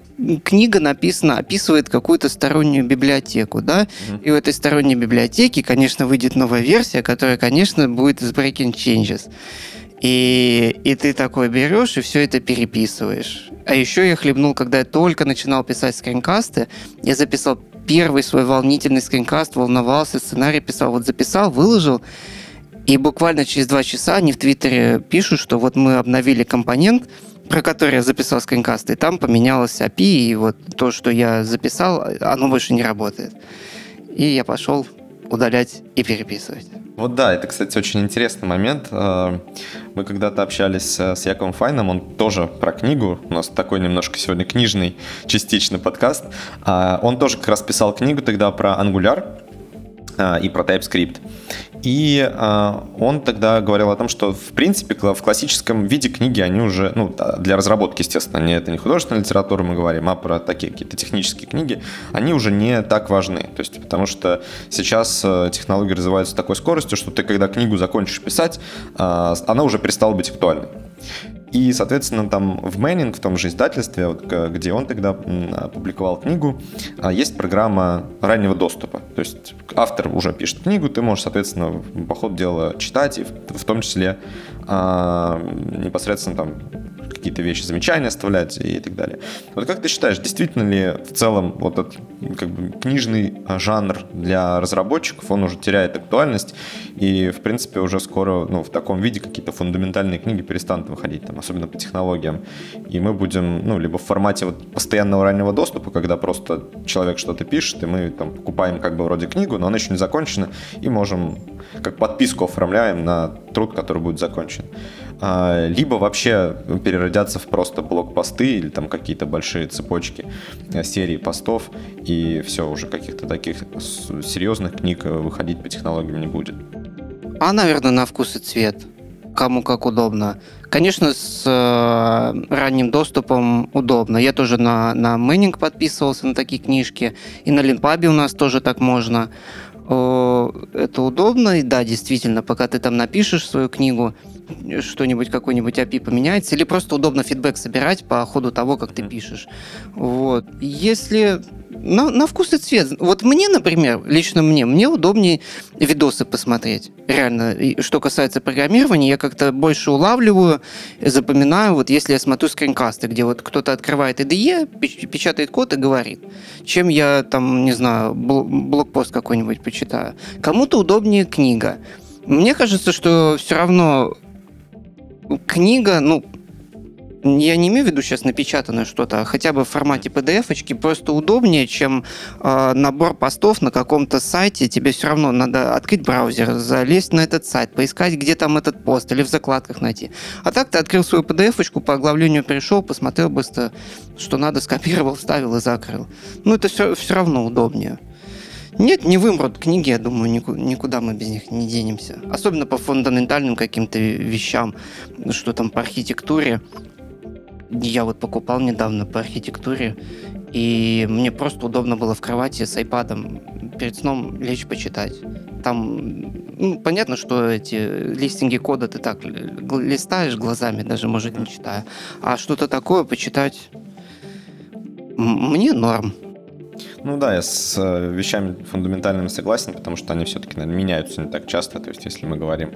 книга написана, описывает какую-то стороннюю библиотеку, да, mm-hmm. и в этой сторонней библиотеке, конечно, выйдет новая версия, которая, конечно, будет с breaking changes. И, и ты такой берешь и все это переписываешь. А еще я хлебнул, когда я только начинал писать скринкасты, я записал первый свой волнительный скринкаст, волновался, сценарий писал, вот записал, выложил, И буквально через два часа они в Твиттере пишут, что вот мы обновили компонент, про который я записал скринкаст, и там поменялось API, и вот то, что я записал, оно больше не работает. И я пошел удалять и переписывать. Вот да, это, кстати, очень интересный момент. Э, мы когда-то общались с Яковом Файном, он тоже про книгу, у нас такой немножко сегодня книжный частичный подкаст. А, он тоже как раз писал книгу тогда про Angular, а, и про TypeScript. И э, он тогда говорил о том, что в принципе в классическом виде книги они уже, ну, для разработки, естественно, не, это не художественная литература, мы говорим, а про такие какие-то технические книги, они уже не так важны. То есть, потому что сейчас э, технологии развиваются с такой скоростью, что ты, когда книгу закончишь писать, э, она уже перестала быть актуальной. И, соответственно, там в Мэннинг, в том же издательстве, где он тогда опубликовал книгу, а, есть программа раннего доступа. То есть автор уже пишет книгу, ты можешь, соответственно, по ходу дела читать, и в, в том числе а, непосредственно там какие-то вещи, замечания оставлять и так далее. Вот как ты считаешь, действительно ли в целом вот этот как бы, книжный а, жанр для разработчиков, он уже теряет актуальность, и, в принципе, уже скоро ну, в таком виде какие-то фундаментальные книги перестанут выходить, там, особенно по технологиям. И мы будем, ну, либо в формате вот постоянного раннего доступа, когда просто человек что-то пишет, и мы там покупаем как бы вроде книгу, но она еще не закончена, и можем как подписку оформляем на труд, который будет закончен. А, либо вообще переродятся в просто блокпосты или там какие-то большие цепочки э, серии постов, и все, уже каких-то таких серьезных книг выходить по технологиям не будет. А, наверное, на вкус и цвет. Кому как удобно. Конечно, с э, ранним доступом удобно. Я тоже на, на Мэннинг подписывался на такие книжки. И на Линпабе у нас тоже так можно. Э, это удобно. И да, действительно, пока ты там напишешь свою книгу, что-нибудь, какой-нибудь API поменяется, или просто удобно фидбэк собирать по ходу того, как ты пишешь. Вот. Если на, на вкус и цвет. Вот мне, например, лично мне, мне удобнее видосы посмотреть. Реально, и что касается программирования, я как-то больше улавливаю, запоминаю, вот если я смотрю скринкасты, где вот кто-то открывает IDE, печатает код и говорит, чем я там, не знаю, блокпост какой-нибудь почитаю. Кому-то удобнее книга. Мне кажется, что все равно книга, ну, я не имею в виду сейчас напечатанное что-то, а хотя бы в формате PDF-очки просто удобнее, чем э, набор постов на каком-то сайте. Тебе все равно надо открыть браузер, залезть на этот сайт, поискать, где там этот пост, или в закладках найти. А так ты открыл свою PDF-очку, по оглавлению пришел, посмотрел быстро, что надо, скопировал, вставил и закрыл. Ну, это все, все равно удобнее. Нет, не вымрут книги, я думаю, никуда мы без них не денемся. Особенно по фундаментальным каким-то вещам, что там по архитектуре. Я вот покупал недавно по архитектуре, и мне просто удобно было в кровати с айпадом перед сном лечь почитать. Там, ну, понятно, что эти листинги кода ты так листаешь глазами, даже, может, не читая. А что-то такое почитать мне норм. Ну да, я с э, вещами фундаментальными согласен, потому что они все-таки, наверное, меняются не так часто. То есть, если мы говорим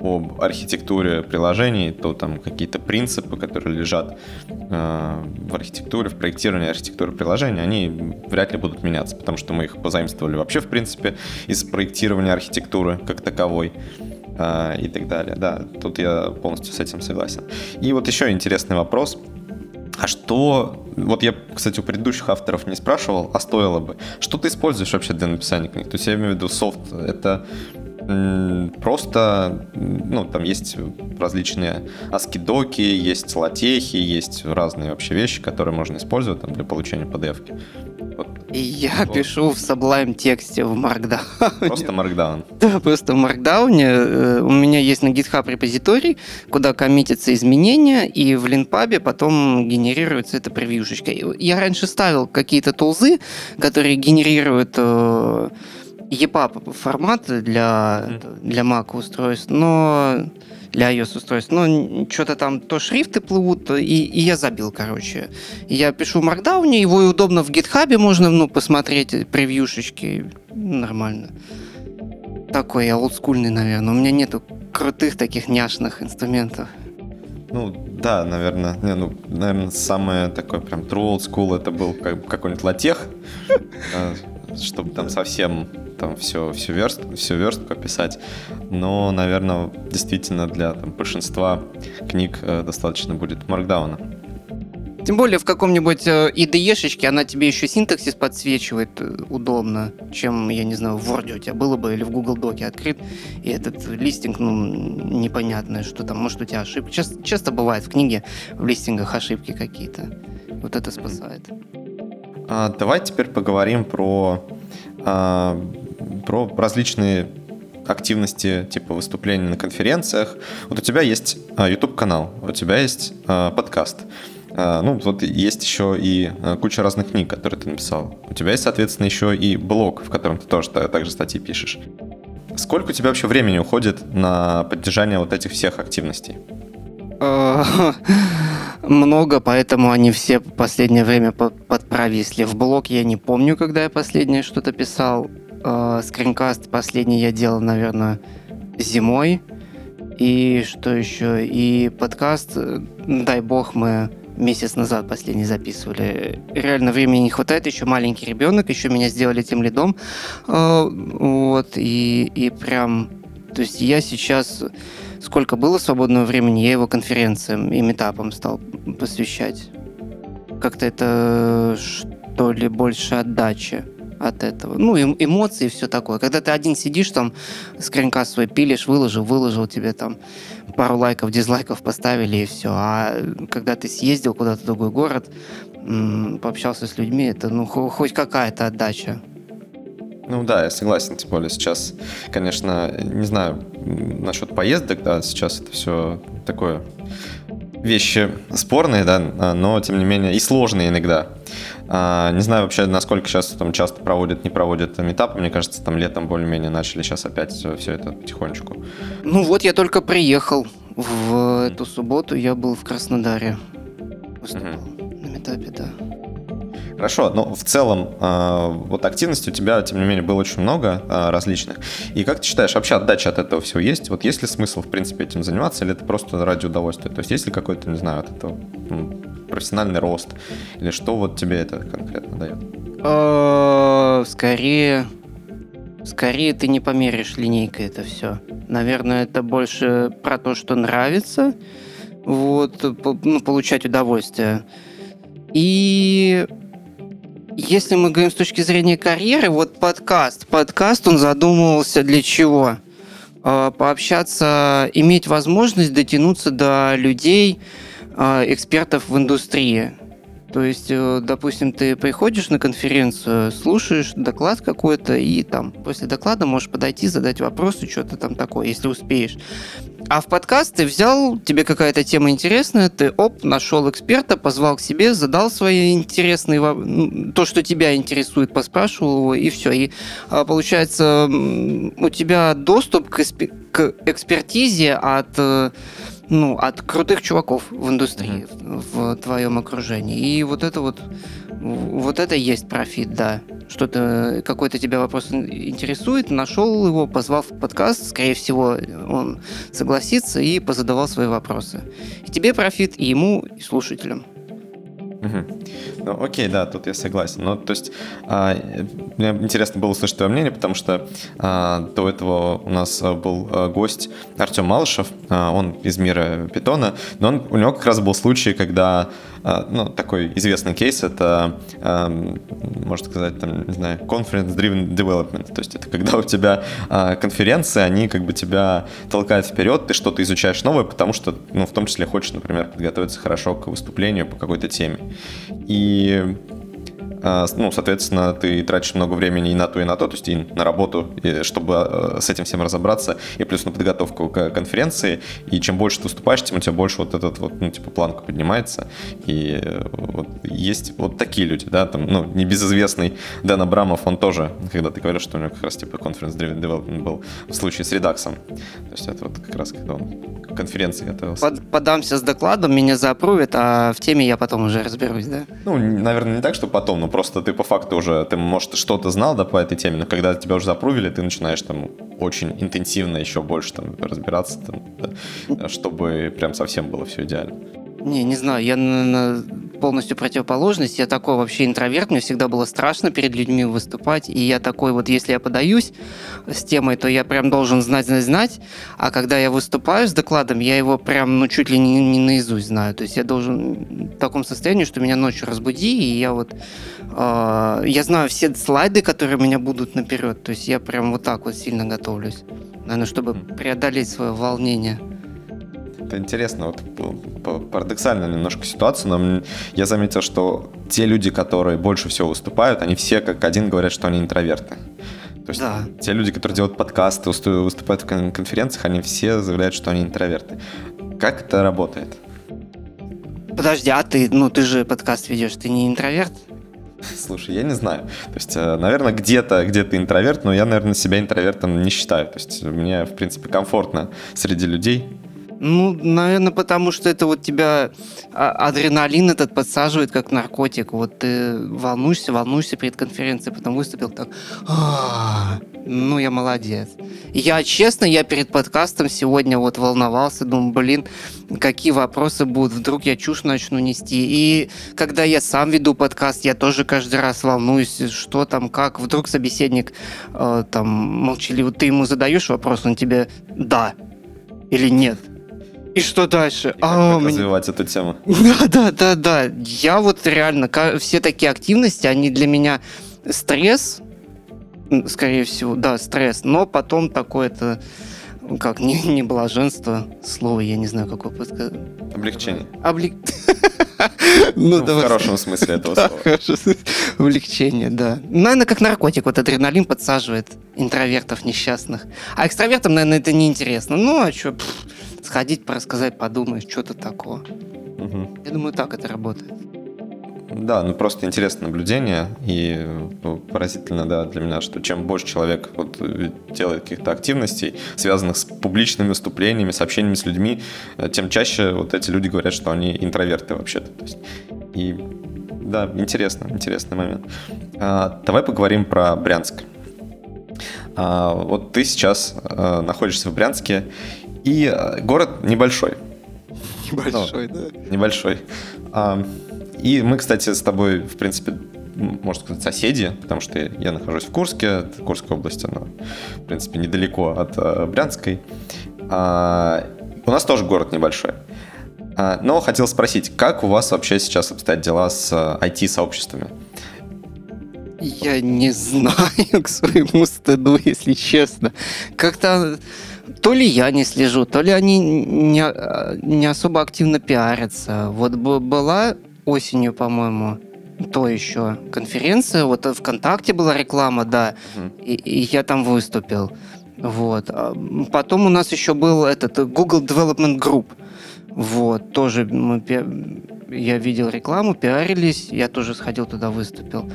об архитектуре приложений, то там какие-то принципы, которые лежат э, в архитектуре, в проектировании архитектуры приложений, они вряд ли будут меняться, потому что мы их позаимствовали вообще, в принципе, из проектирования архитектуры как таковой э, и так далее. Да, тут я полностью с этим согласен. И вот еще интересный вопрос – а что... Вот я, кстати, у предыдущих авторов не спрашивал, а стоило бы. Что ты используешь вообще для написания книг? То есть я имею в виду софт. Это просто, ну, там есть различные аскидоки, есть латехи, есть разные вообще вещи, которые можно использовать там, для получения PDF-ки. Вот. И я вот. пишу в Sublime тексте в Markdown. Просто Markdown. Да, просто в Markdown. Э, у меня есть на GitHub репозиторий, куда коммитятся изменения, и в линпабе потом генерируется эта превьюшечка. Я раньше ставил какие-то тулзы, которые генерируют э, EPUB формат для, для Mac устройств, но для iOS устройств. Но что-то там то шрифты плывут, и, и я забил, короче. Я пишу в Markdown, его и удобно в GitHub можно ну, посмотреть превьюшечки. Нормально. Такой я олдскульный, наверное. У меня нету крутых таких няшных инструментов. Ну, да, наверное. Не, ну, наверное, самое такое прям true old school это был как, какой-нибудь латех. чтобы там совсем там все, всю, верст, всю верстку описать. Но, наверное, действительно для там, большинства книг э, достаточно будет маркдауна. Тем более в каком-нибудь IDE-шечке она тебе еще синтаксис подсвечивает э, удобно, чем, я не знаю, в Word у тебя было бы или в Google Доке открыт, и этот листинг, ну, непонятное, что там, может, у тебя ошибка. Часто, часто бывает в книге в листингах ошибки какие-то. Вот это спасает. А, давай теперь поговорим про, а, про различные активности, типа выступления на конференциях. Вот у тебя есть а, YouTube-канал, у тебя есть а, подкаст. А, ну, вот есть еще и а, куча разных книг, которые ты написал. У тебя есть, соответственно, еще и блог, в котором ты тоже также статьи пишешь. Сколько у тебя вообще времени уходит на поддержание вот этих всех активностей? Много, поэтому они все в последнее время подпровисли. В блог я не помню, когда я последнее что-то писал. А, скринкаст последний я делал, наверное, зимой. И что еще? И подкаст, э, дай бог, мы месяц назад последний записывали. Реально времени не хватает, еще маленький ребенок, еще меня сделали тем лидом. А, вот, и, и прям... То есть я сейчас... Сколько было свободного времени, я его конференциям и метапам стал посвящать. Как-то это что ли больше отдачи от этого. Ну, эм, эмоции все такое. Когда ты один сидишь там, скринкаст свой пилишь, выложил, выложил тебе там пару лайков, дизлайков поставили и все. А когда ты съездил куда-то в другой город, пообщался с людьми, это ну хоть какая-то отдача. Ну да, я согласен, тем более сейчас, конечно, не знаю насчет поездок, да, сейчас это все такое вещи спорные, да, но тем не менее и сложные иногда. А, не знаю вообще, насколько сейчас там часто проводят, не проводят метапы. Мне кажется, там летом более-менее начали сейчас опять все, это потихонечку. Ну вот я только приехал в эту субботу, я был в Краснодаре. Выступал угу. на метапе, да. Хорошо, но в целом э, вот активности у тебя, тем не менее, было очень много э, различных. И как ты считаешь, вообще отдача от этого всего есть? Вот есть ли смысл, в принципе, этим заниматься, или это просто ради удовольствия? То есть есть ли какой-то, не знаю, от этого ну, профессиональный рост? Или что вот тебе это конкретно дает? Э, скорее, скорее ты не померишь линейкой это все. Наверное, это больше про то, что нравится, вот, ну, получать удовольствие. И если мы говорим с точки зрения карьеры, вот подкаст. Подкаст, он задумывался для чего? А, пообщаться, иметь возможность дотянуться до людей, а, экспертов в индустрии. То есть, э, допустим, ты приходишь на конференцию, слушаешь доклад какой-то, и там после доклада можешь подойти, задать вопросы, что-то там такое, если успеешь. А в подкаст ты взял, тебе какая-то тема интересная, ты оп, нашел эксперта, позвал к себе, задал свои интересные ну, то, что тебя интересует, поспрашивал его, и все. И а, получается, у тебя доступ к, к экспертизе от э, ну, от крутых чуваков в индустрии, mm-hmm. в твоем окружении. И вот это вот, вот это есть профит, да. Что-то, какой-то тебя вопрос интересует, нашел его, позвал в подкаст, скорее всего, он согласится и позадавал свои вопросы. И тебе профит, и ему, и слушателям. Угу. Ну, окей, да, тут я согласен. Ну, то есть, а, мне интересно было услышать твое мнение, потому что а, до этого у нас а, был а, гость Артем Малышев, а, он из мира питона, но он, у него как раз был случай, когда а, ну, такой известный кейс, это, можно сказать, там, не знаю, conference-driven development. То есть это когда у тебя а, конференции, они как бы тебя толкают вперед, ты что-то изучаешь новое, потому что, ну, в том числе хочешь, например, подготовиться хорошо к выступлению по какой-то теме. И ну, соответственно, ты тратишь много времени и на то, и на то, то есть и на работу, чтобы а, с этим всем разобраться, и плюс на подготовку к конференции, и чем больше ты выступаешь, тем у тебя больше вот этот вот, ну, типа, планка поднимается, и э, вот есть вот такие люди, да, там, ну, небезызвестный Дэн Абрамов, он тоже, когда ты говоришь, что у него как раз, типа, conference driven development был в случае с редаксом, то есть это вот как раз, когда он к конференции готовился. Под, подамся с докладом, меня заапрувят, а в теме я потом уже разберусь, да? Ну, наверное, не так, что потом, но просто ты по факту уже, ты, может, что-то знал, да, по этой теме, но когда тебя уже запрувили, ты начинаешь там очень интенсивно еще больше там разбираться, там, да, чтобы прям совсем было все идеально. Не, не знаю, я на, на, полностью противоположность. Я такой вообще интроверт, мне всегда было страшно перед людьми выступать, и я такой вот, если я подаюсь с темой, то я прям должен знать, знать, знать, а когда я выступаю с докладом, я его прям, ну, чуть ли не, не наизусть знаю. То есть я должен в таком состоянии, что меня ночью разбуди, и я вот, э, я знаю все слайды, которые у меня будут наперед. То есть я прям вот так вот сильно готовлюсь. Наверное, чтобы преодолеть свое волнение это интересно, вот парадоксально немножко ситуация, но я заметил, что те люди, которые больше всего выступают, они все как один говорят, что они интроверты. То есть да. те люди, которые делают подкасты, выступают в конференциях, они все заявляют, что они интроверты. Как это работает? Подожди, а ты, ну ты же подкаст ведешь, ты не интроверт? Слушай, я не знаю. То есть, э, наверное, где-то где то интроверт, но я, наверное, себя интровертом не считаю. То есть мне, в принципе, комфортно среди людей. Ну, наверное, потому что это вот тебя а, адреналин этот подсаживает как наркотик. Вот ты волнуешься, волнуешься перед конференцией, потом выступил так. «А, ну, я молодец. Я, честно, я перед подкастом сегодня вот волновался, думаю, блин, какие вопросы будут, вдруг я чушь начну нести. И когда я сам веду подкаст, я тоже каждый раз волнуюсь, что там, как. Вдруг собеседник э, там молчаливый, ты ему задаешь вопрос, он тебе «да» или «нет». И что дальше? И а, как развивать эту тему? Да, да, да, да. Я вот реально, все такие активности, они для меня стресс, скорее всего, да, стресс, но потом такое-то, как, не, не блаженство, слово, я не знаю, какое подсказать. Облегчение. Облег... Ну, ну в хорошем смысле этого слова. Облегчение, да. Наверное, как наркотик, вот адреналин подсаживает интровертов несчастных. А экстравертам, наверное, это неинтересно. Ну, а что, сходить, порассказать, подумать, что-то такое. Угу. Я думаю, так это работает. Да, ну просто интересное наблюдение, и ну, поразительно, да, для меня, что чем больше человек вот, делает каких-то активностей, связанных с публичными выступлениями, с общением с людьми, э, тем чаще вот эти люди говорят, что они интроверты вообще-то. То есть, и да, интересно, интересный момент. А, давай поговорим про Брянск. А, вот ты сейчас а, находишься в Брянске, и э, город небольшой. Небольшой, ну, да. Небольшой. И мы, кстати, с тобой, в принципе, можно сказать, соседи, потому что я нахожусь в Курске, Курская область, она, в принципе, недалеко от э, Брянской. А, у нас тоже город небольшой. А, но хотел спросить, как у вас вообще сейчас обстоят дела с IT-сообществами? Я не знаю к своему стыду, если честно. Как-то то ли я не слежу, то ли они не, не особо активно пиарятся. Вот была осенью, по-моему, то еще конференция, вот ВКонтакте была реклама, да, mm. и, и я там выступил. Вот. А потом у нас еще был этот Google Development Group. Вот, тоже мы, я видел рекламу, пиарились, я тоже сходил туда, выступил.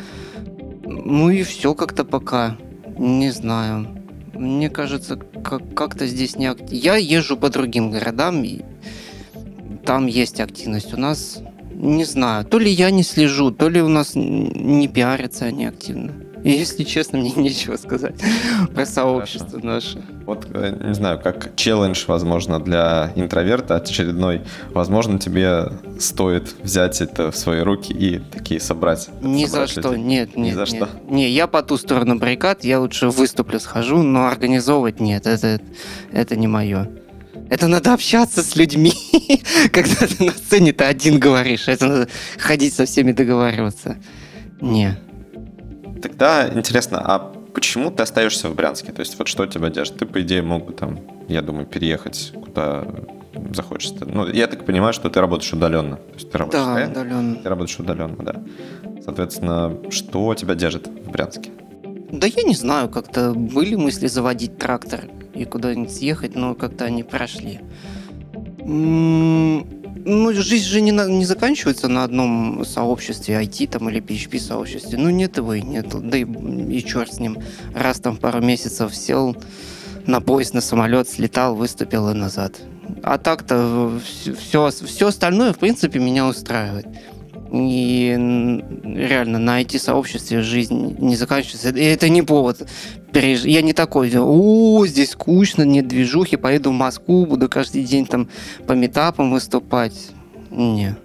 Ну и все как-то пока. Не знаю. Мне кажется, как-то здесь не... Ак... Я езжу по другим городам, и там есть активность. У нас, не знаю, то ли я не слежу, то ли у нас не пиарятся они активно. Если честно, мне нечего сказать про сообщество наше. Вот, э, не знаю, как челлендж, возможно, для интроверта очередной, возможно, тебе стоит взять это в свои руки и такие собрать. Ни собрать за что, нет, нет. Ни за нет. что. Не, я по ту сторону баррикад, я лучше выступлю, схожу, но организовывать нет, это, это не мое. Это надо общаться с людьми, когда ты на сцене ты один говоришь. Это надо ходить со всеми договариваться. Не. Тогда интересно, а почему ты остаешься в Брянске? То есть вот что тебя держит? Ты, по идее, мог бы там, я думаю, переехать куда захочется. Ну, я так понимаю, что ты работаешь удаленно. То есть ты работаешь, да, удаленно. Ты работаешь удаленно, да. Соответственно, что тебя держит в Брянске? Да я не знаю, как-то были мысли заводить трактор и куда-нибудь съехать, но как-то они прошли. Ну, жизнь же не, на, не заканчивается на одном сообществе, IT там или PHP сообществе. Ну, нет его и нет. Да и, и черт с ним. Раз там пару месяцев сел на поезд, на самолет, слетал, выступил и назад. А так-то все, все остальное, в принципе, меня устраивает. И реально на IT-сообществе жизнь не заканчивается. И это не повод. Я не такой, о, здесь скучно, нет движухи, поеду в Москву, буду каждый день там по метапам выступать. Не.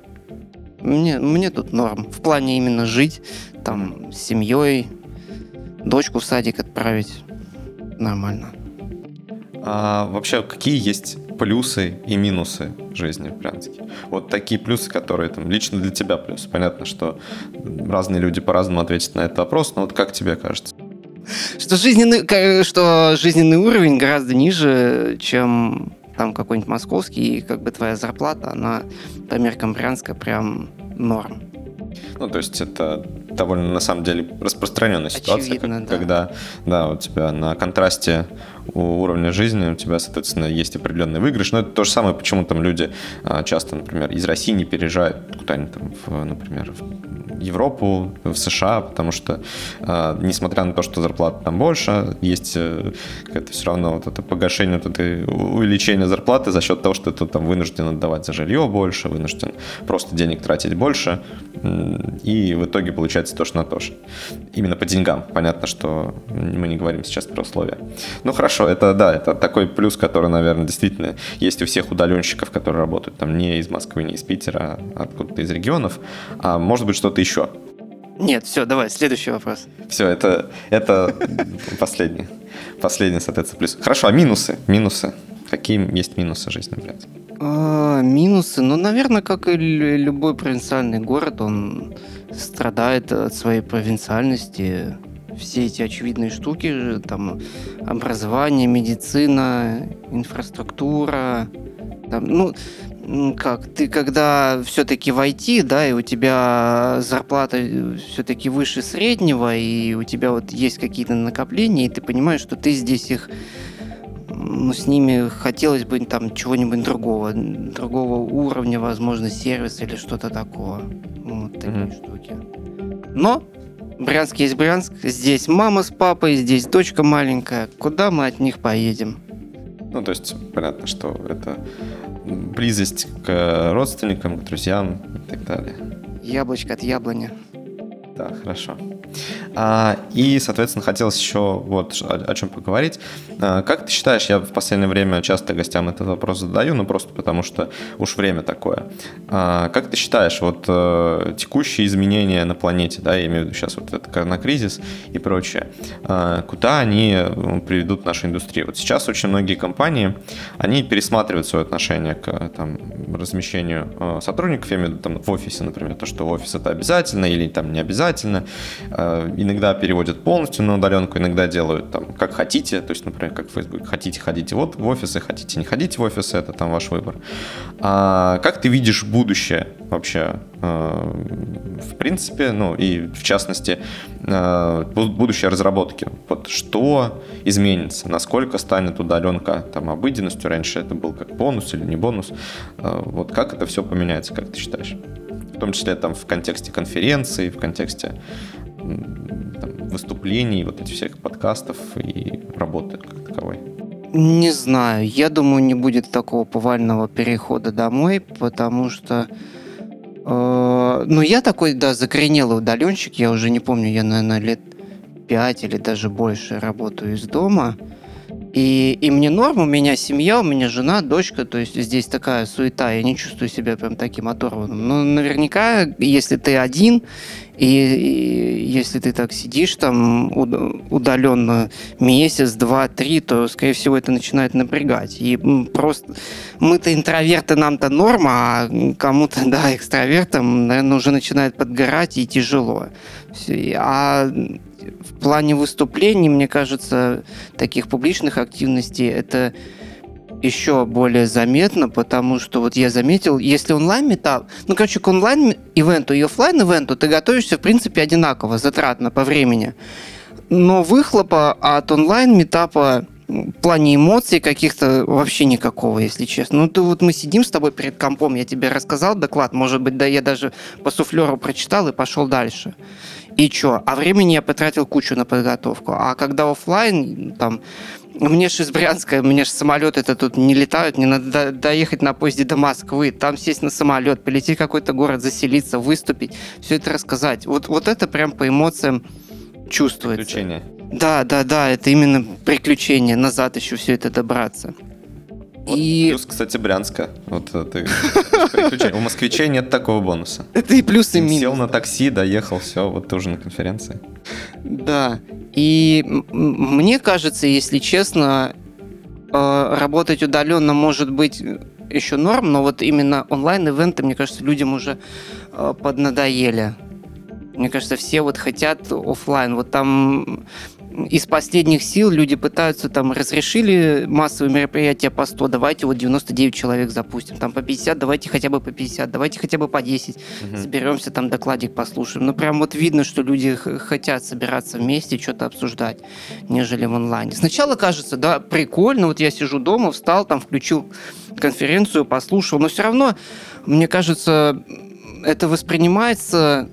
Мне, мне тут норм. В плане именно жить, там, с семьей, дочку в садик отправить. Нормально. А вообще, какие есть плюсы и минусы жизни в Брянске? Вот такие плюсы, которые там лично для тебя плюсы. Понятно, что разные люди по-разному ответят на этот вопрос, но вот как тебе кажется? Что жизненный, что жизненный уровень гораздо ниже, чем там какой-нибудь московский, и как бы твоя зарплата, она по меркам Брянска прям норм. Ну, то есть это довольно, на самом деле, распространенная ситуация, Очевидно, как, да. когда да, у тебя на контрасте у уровня жизни у тебя, соответственно, есть определенный выигрыш. Но это то же самое, почему там люди а, часто, например, из России не переезжают куда-нибудь там, в, например, в Европу, в США, потому что, а, несмотря на то, что зарплата там больше, есть э, какое-то все равно вот это погашение, вот это увеличение зарплаты за счет того, что ты там вынужден отдавать за жилье больше, вынужден просто денег тратить больше, и в итоге получается то, что на то же. Именно по деньгам. Понятно, что мы не говорим сейчас про условия. Ну хорошо, это да, это такой плюс, который, наверное, действительно есть у всех удаленщиков, которые работают там не из Москвы, не из Питера, а откуда-то из регионов. А может быть что-то еще. Нет, все, давай, следующий вопрос. Все, это, это последний. Последний, соответственно, плюс. Хорошо, а минусы? Минусы. Какие есть минусы жизни, блядь? А, минусы, ну, наверное, как и лю- любой провинциальный город, он страдает от своей провинциальности. Все эти очевидные штуки, там, образование, медицина, инфраструктура, там, ну, как, ты когда все-таки в IT, да, и у тебя зарплата все-таки выше среднего, и у тебя вот есть какие-то накопления, и ты понимаешь, что ты здесь их ну, с ними хотелось бы там чего-нибудь другого, другого уровня, возможно, сервиса или что-то такого. Вот такие Мгм. штуки. Но Брянск есть Брянск, здесь мама с папой, здесь дочка маленькая. Куда мы от них поедем? Ну, то есть, понятно, что это близость к родственникам, к друзьям и так далее. Яблочко от яблони. Да, хорошо. А, и, соответственно, хотелось еще вот о, о чем поговорить. А, как ты считаешь, я в последнее время часто гостям этот вопрос задаю, ну просто потому что уж время такое. А, как ты считаешь, вот э, текущие изменения на планете, да, я имею в виду сейчас вот этот коронакризис и прочее, а, куда они приведут нашу индустрию? Вот сейчас очень многие компании, они пересматривают свое отношение к там, размещению э, сотрудников, я имею в виду там в офисе, например, то, что офис это обязательно или там не обязательно. Э, Иногда переводят полностью на удаленку, иногда делают там как хотите, то есть, например, как Facebook, хотите ходите вот в офисы, хотите не ходите в офисы, это там ваш выбор. А как ты видишь будущее вообще, э, в принципе, ну и в частности, э, бу- будущее разработки? Вот что изменится, насколько станет удаленка там обыденностью, раньше это был как бонус или не бонус, вот как это все поменяется, как ты считаешь? Том числе там в контексте конференции, в контексте там, выступлений, вот этих всех подкастов и работы как таковой. Не знаю, я думаю, не будет такого повального перехода домой, потому что э, ну, я такой, да, закоренелый удаленщик, я уже не помню, я, наверное, лет 5 или даже больше работаю из дома. И, и мне норм, у меня семья, у меня жена, дочка, то есть здесь такая суета, я не чувствую себя прям таким оторванным. Но наверняка, если ты один, и, и если ты так сидишь там уд- удаленно месяц, два, три, то, скорее всего, это начинает напрягать. И просто мы-то интроверты, нам-то норма, а кому-то, да, экстравертам, наверное, уже начинает подгорать и тяжело. А в плане выступлений, мне кажется, таких публичных активностей это еще более заметно, потому что вот я заметил, если онлайн метап, ну, короче, к онлайн ивенту и офлайн ивенту ты готовишься, в принципе, одинаково, затратно по времени. Но выхлопа от онлайн метапа в плане эмоций каких-то вообще никакого, если честно. Ну, ты вот мы сидим с тобой перед компом, я тебе рассказал доклад, может быть, да я даже по суфлеру прочитал и пошел дальше. И чё? А времени я потратил кучу на подготовку. А когда оффлайн, там, мне же из Брянска, мне же самолеты это тут не летают, мне надо до- доехать на поезде до Москвы, там сесть на самолет, полететь в какой-то город, заселиться, выступить, все это рассказать. Вот, вот это прям по эмоциям чувствуется. Приключения. Да, да, да, это именно приключение, назад еще все это добраться. Вот И Плюс, кстати, Брянска. Вот э, ты. У москвичей нет такого бонуса. это и плюс, и Сел минус. на такси, доехал, все, вот ты уже на конференции. Да. И мне кажется, если честно, э, работать удаленно может быть еще норм, но вот именно онлайн-ивенты, мне кажется, людям уже э, поднадоели. Мне кажется, все вот хотят оффлайн. Вот там из последних сил люди пытаются, там, разрешили массовые мероприятия по 100, давайте вот 99 человек запустим, там по 50, давайте хотя бы по 50, давайте хотя бы по 10 Мгм. соберемся, там докладик послушаем. Ну, прям вот видно, что люди хотят собираться вместе, что-то обсуждать, нежели в онлайне. Сначала кажется, да, прикольно, вот я сижу дома, встал, там, включил конференцию, послушал, но все равно, мне кажется, это воспринимается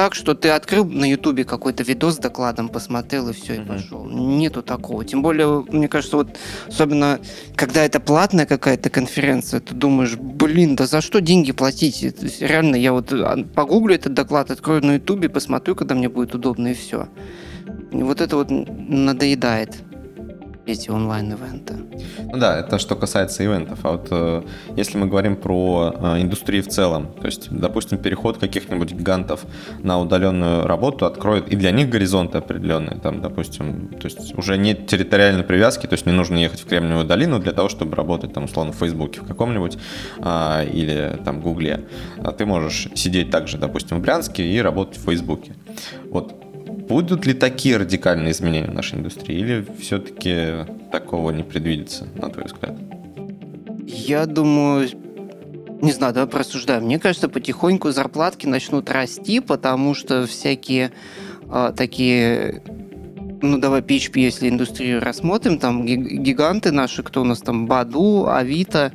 так, что ты открыл на Ютубе какой-то видос с докладом, посмотрел и все, и пошел. Нету такого. Тем более, мне кажется, вот особенно, когда это платная какая-то конференция, ты думаешь, блин, да за что деньги платить? То есть, реально, я вот а, погуглю этот доклад, открою на Ютубе, посмотрю, когда мне будет удобно, и все. И вот это вот надоедает эти онлайн-ивенты. Ну да, это что касается ивентов. А вот э, если мы говорим про э, индустрию в целом, то есть, допустим, переход каких-нибудь гигантов на удаленную работу откроет и для них горизонты определенные. Там, допустим, то есть уже нет территориальной привязки, то есть не нужно ехать в Кремниевую долину для того, чтобы работать там, условно, в Фейсбуке в каком-нибудь а, или там Гугле. А ты можешь сидеть также, допустим, в Брянске и работать в Фейсбуке. Вот Будут ли такие радикальные изменения в нашей индустрии, или все-таки такого не предвидится, на твой взгляд? Я думаю, не знаю, давай просуждаем. Мне кажется, потихоньку зарплатки начнут расти, потому что всякие а, такие ну, давай PHP, если индустрию рассмотрим, там ги- гиганты наши, кто у нас там, Баду, Авито,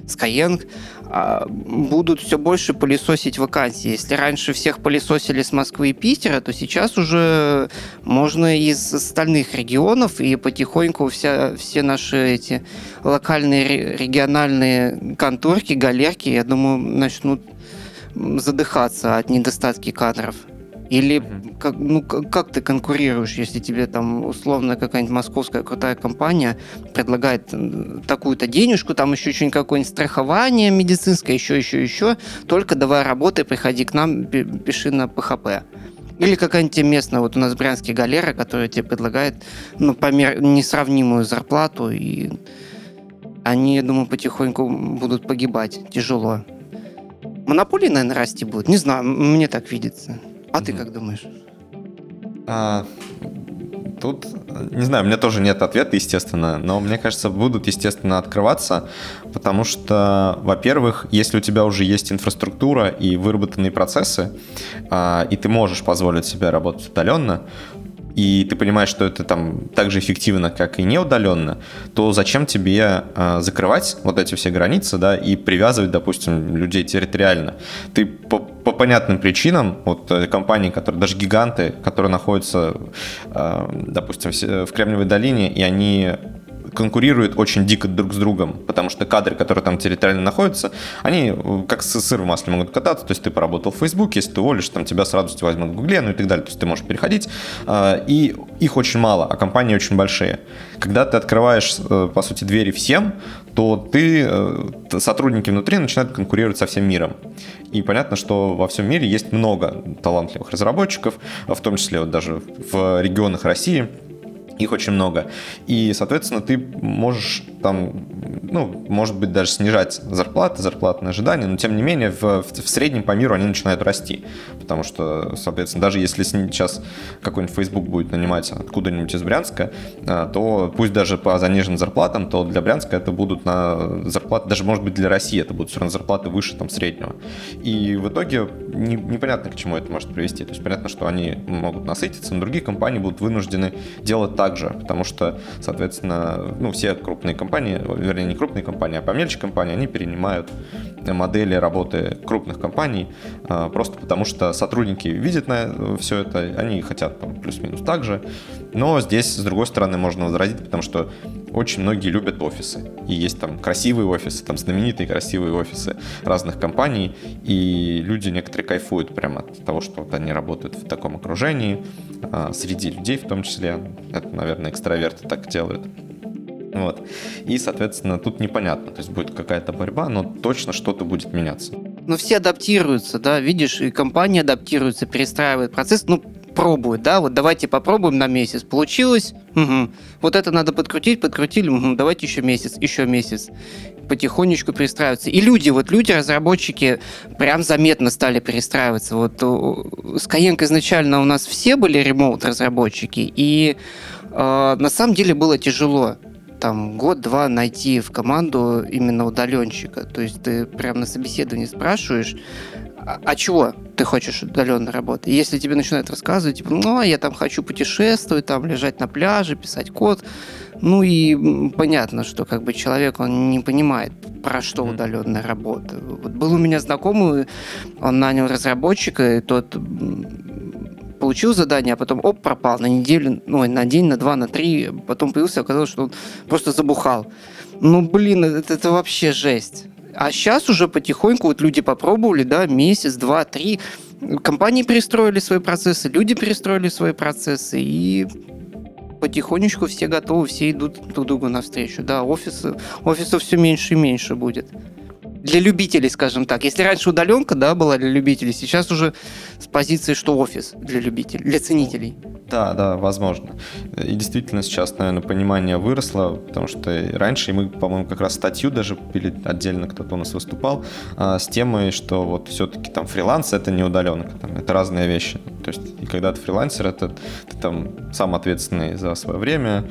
Skyeng, будут все больше пылесосить вакансии. Если раньше всех пылесосили с Москвы и Питера, то сейчас уже можно из остальных регионов, и потихоньку вся, все наши эти локальные, ре- региональные конторки, галерки, я думаю, начнут задыхаться от недостатки кадров. Или Мгм. как, ну, как, как ты конкурируешь, если тебе там условно какая-нибудь московская крутая компания предлагает м, такую-то денежку, там еще что-нибудь какое-нибудь страхование медицинское, еще, еще, еще, только давай работай, приходи к нам, пи- пиши на ПХП. Или какая-нибудь местная, вот у нас брянский галера, которая тебе предлагает ну, помер... несравнимую зарплату, и они, я думаю, потихоньку будут погибать. Тяжело. Монополии, наверное, расти будут. Не знаю, мне так видится. А ты как думаешь? А, тут, не знаю, у меня тоже нет ответа, естественно, но мне кажется, будут, естественно, открываться, потому что, во-первых, если у тебя уже есть инфраструктура и выработанные процессы, а, и ты можешь позволить себе работать удаленно, и ты понимаешь, что это там так же эффективно, как и не удаленно, то зачем тебе а, закрывать вот эти все границы, да, и привязывать, допустим, людей территориально? Ты по, по понятным причинам, вот э, компании, которые, даже гиганты, которые находятся, а, допустим, в Кремниевой долине, и они конкурируют очень дико друг с другом, потому что кадры, которые там территориально находятся, они э, как сыр в масле могут кататься, то есть ты поработал в Фейсбуке, если ты уволишь, там тебя с радостью возьмут в Гугле, ну и так далее, то есть ты можешь переходить, э, и их очень мало, а компании очень большие. Когда ты открываешь, э, по сути, двери всем, то ты, сотрудники внутри начинают конкурировать со всем миром. И понятно, что во всем мире есть много талантливых разработчиков, в том числе вот даже в регионах России, их очень много. И, соответственно, ты можешь там, ну, может быть, даже снижать зарплаты, зарплатные ожидания, но, тем не менее, в, в, в среднем по миру они начинают расти. Потому что, соответственно, даже если сейчас какой-нибудь Facebook будет нанимать откуда-нибудь из Брянска, а, то пусть даже по заниженным зарплатам, то для Брянска это будут на зарплаты, даже, может быть, для России это будут все равно зарплаты выше там среднего. И в итоге не- непонятно, к чему это может привести. То есть понятно, что они могут насытиться, но другие компании будут вынуждены делать так же, потому что, соответственно, ну, все крупные компании, вернее, не крупные компании, а помельче компании, они перенимают модели работы крупных компаний, а, просто потому что сотрудники видят на все это, они хотят плюс-минус так же, но здесь, с другой стороны, можно возразить, потому что очень многие любят офисы, и есть там красивые офисы, там знаменитые красивые офисы разных компаний, и люди некоторые кайфуют прямо от того, что вот они работают в таком окружении, а, среди людей в том числе, это, наверное, экстраверты так делают. Вот. И, соответственно, тут непонятно. То есть будет какая-то борьба, но точно что-то будет меняться. Ну, все адаптируются, да, видишь, и компания адаптируется, перестраивает процесс, ну, пробует, да, вот давайте попробуем на месяц. Получилось? Угу. Вот это надо подкрутить, подкрутили, угу. давайте еще месяц, еще месяц. Потихонечку перестраиваются. И люди, вот люди, разработчики, прям заметно стали перестраиваться. Вот с Каенко изначально у нас все были ремоут-разработчики, и э, на самом деле было тяжело там год-два найти в команду именно удаленщика. То есть ты прям на собеседовании спрашиваешь, а, а чего ты хочешь удаленно работать? Если тебе начинают рассказывать, типа, ну, а я там хочу путешествовать, там лежать на пляже, писать код, ну и понятно, что как бы человек, он не понимает, про что удаленная работа. Вот был у меня знакомый, он нанял разработчика, и тот получил задание, а потом оп, пропал на неделю, ну, на день, на два, на три, потом появился, оказалось, что он просто забухал. Ну, блин, это, это вообще жесть. А сейчас уже потихоньку вот люди попробовали, да, месяц, два, три, компании перестроили свои процессы, люди перестроили свои процессы, и потихонечку все готовы, все идут друг другу навстречу. Да, офисы, офисов все меньше и меньше будет для любителей, скажем так. Если раньше удаленка, да, была для любителей, сейчас уже с позиции, что офис для любителей, для ценителей. Да, да, возможно. И действительно сейчас, наверное, понимание выросло, потому что раньше мы, по-моему, как раз статью даже пили отдельно, кто-то у нас выступал, а, с темой, что вот все-таки там фриланс — это не удаленка, там, это разные вещи. То есть, и когда ты фрилансер, это ты там сам ответственный за свое время,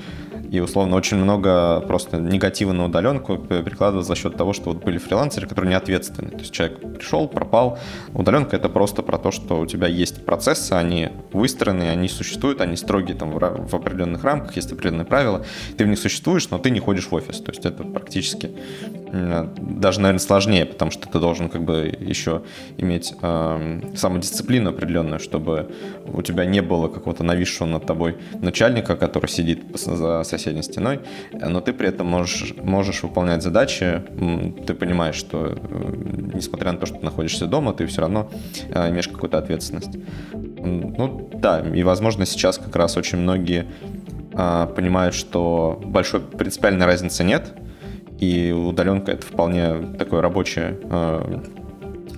и, условно, очень много просто негатива на удаленку перекладывалось за счет того, что вот были фрилансеры, которые не ответственны. То есть человек пришел, пропал. Удаленка — это просто про то, что у тебя есть процессы, они выстроены, они существуют, они строгие там в определенных рамках, есть определенные правила. Ты в них существуешь, но ты не ходишь в офис. То есть это практически даже, наверное, сложнее, потому что ты должен как бы еще иметь э, самодисциплину определенную, чтобы у тебя не было какого-то нависшего над тобой начальника, который сидит за соседней стеной, но ты при этом можешь, можешь выполнять задачи, ты понимаешь, что э, несмотря на то, что ты находишься дома, ты все равно э, имеешь какую-то ответственность. Ну да, и возможно сейчас как раз очень многие э, понимают, что большой принципиальной разницы нет, и удаленка это вполне такое рабочее э,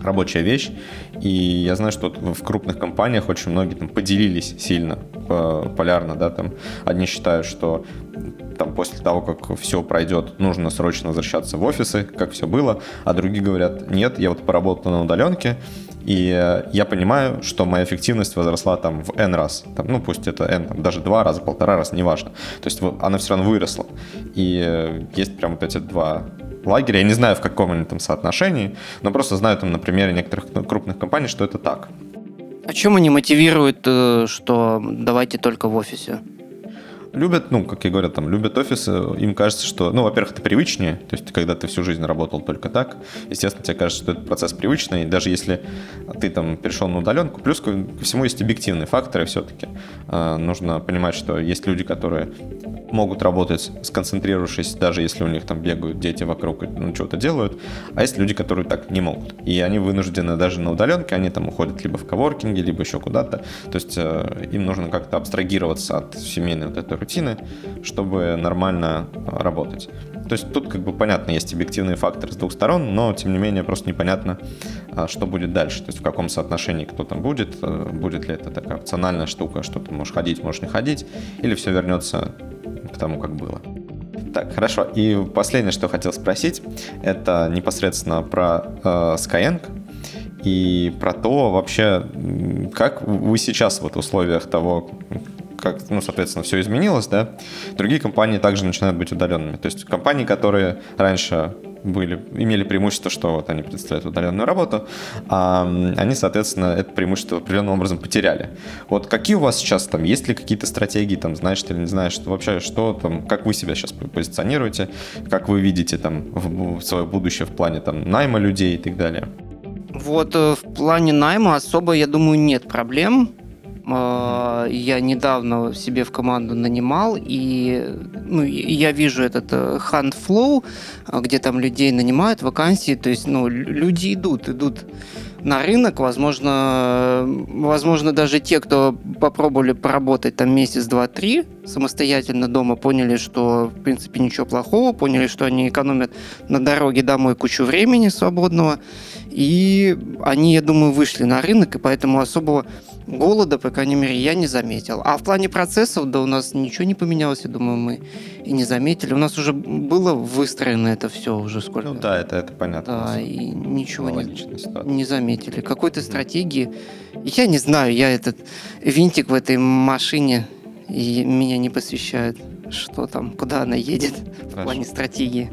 рабочая вещь. И я знаю, что в крупных компаниях очень многие там поделились сильно, полярно, да, там одни считают, что там после того, как все пройдет, нужно срочно возвращаться в офисы, как все было, а другие говорят, нет, я вот поработал на удаленке, и э, я понимаю, что моя эффективность возросла там в N раз. Там, ну, пусть это N, там, даже два раза, полтора раза, неважно. То есть она все равно выросла. И э, есть прям вот эти два лагеря. Я не знаю, в каком они там соотношении, но просто знаю там на примере некоторых крупных компаний, что это так. А чем они мотивируют, э, что давайте только в офисе? Любят, ну, как я говорю, там, любят офисы, им кажется, что, ну, во-первых, это привычнее, то есть, когда ты всю жизнь работал только так, естественно, тебе кажется, что этот процесс привычный, даже если ты там перешел на удаленку, плюс ко всему есть объективные факторы все-таки. А, нужно понимать, что есть люди, которые могут работать, сконцентрировавшись, даже если у них там бегают дети вокруг, ну, что-то делают, а есть люди, которые так не могут. И они вынуждены даже на удаленке, они там уходят либо в коворкинге, либо еще куда-то. То есть э, им нужно как-то абстрагироваться от семейной вот этой рутины, чтобы нормально э, работать. То есть тут как бы понятно, есть объективные факторы с двух сторон, но тем не менее просто непонятно, э, что будет дальше, то есть в каком соотношении кто там будет, будет ли это такая опциональная штука, что ты можешь ходить, можешь не ходить, или все вернется к тому, как было. Так, хорошо. И последнее, что хотел спросить, это непосредственно про э, Skyeng и про то вообще, как вы сейчас вот в условиях того, как, ну, соответственно, все изменилось, да, другие компании также начинают быть удаленными. То есть компании, которые раньше были, имели преимущество, что вот они представляют удаленную работу, а они, соответственно, это преимущество определенным образом потеряли. Вот какие у вас сейчас там, есть ли какие-то стратегии, там, знаешь или не знаешь, что вообще, что там, как вы себя сейчас позиционируете, как вы видите там в, в свое будущее в плане там найма людей и так далее? Вот э, в плане найма особо, я думаю, нет проблем. Э, я недавно себе в команду нанимал, и ну, я вижу этот э, hunt flow, где там людей нанимают, вакансии, то есть ну, люди идут, идут на рынок, возможно, возможно даже те, кто попробовали поработать там месяц, два, три, самостоятельно дома, поняли, что, в принципе, ничего плохого, поняли, что они экономят на дороге домой кучу времени свободного, и они, я думаю, вышли на рынок, и поэтому особого голода, по крайней мере, я не заметил. А в плане процессов, да, у нас ничего не поменялось, я думаю, мы и не заметили. У нас уже было выстроено это все уже сколько. Ну да, это, это понятно. Да, и ничего не, не заметили. Какой-то стратегии. Я не знаю, я этот винтик в этой машине, и меня не посвящают, что там, куда она едет Хорошо. в плане стратегии.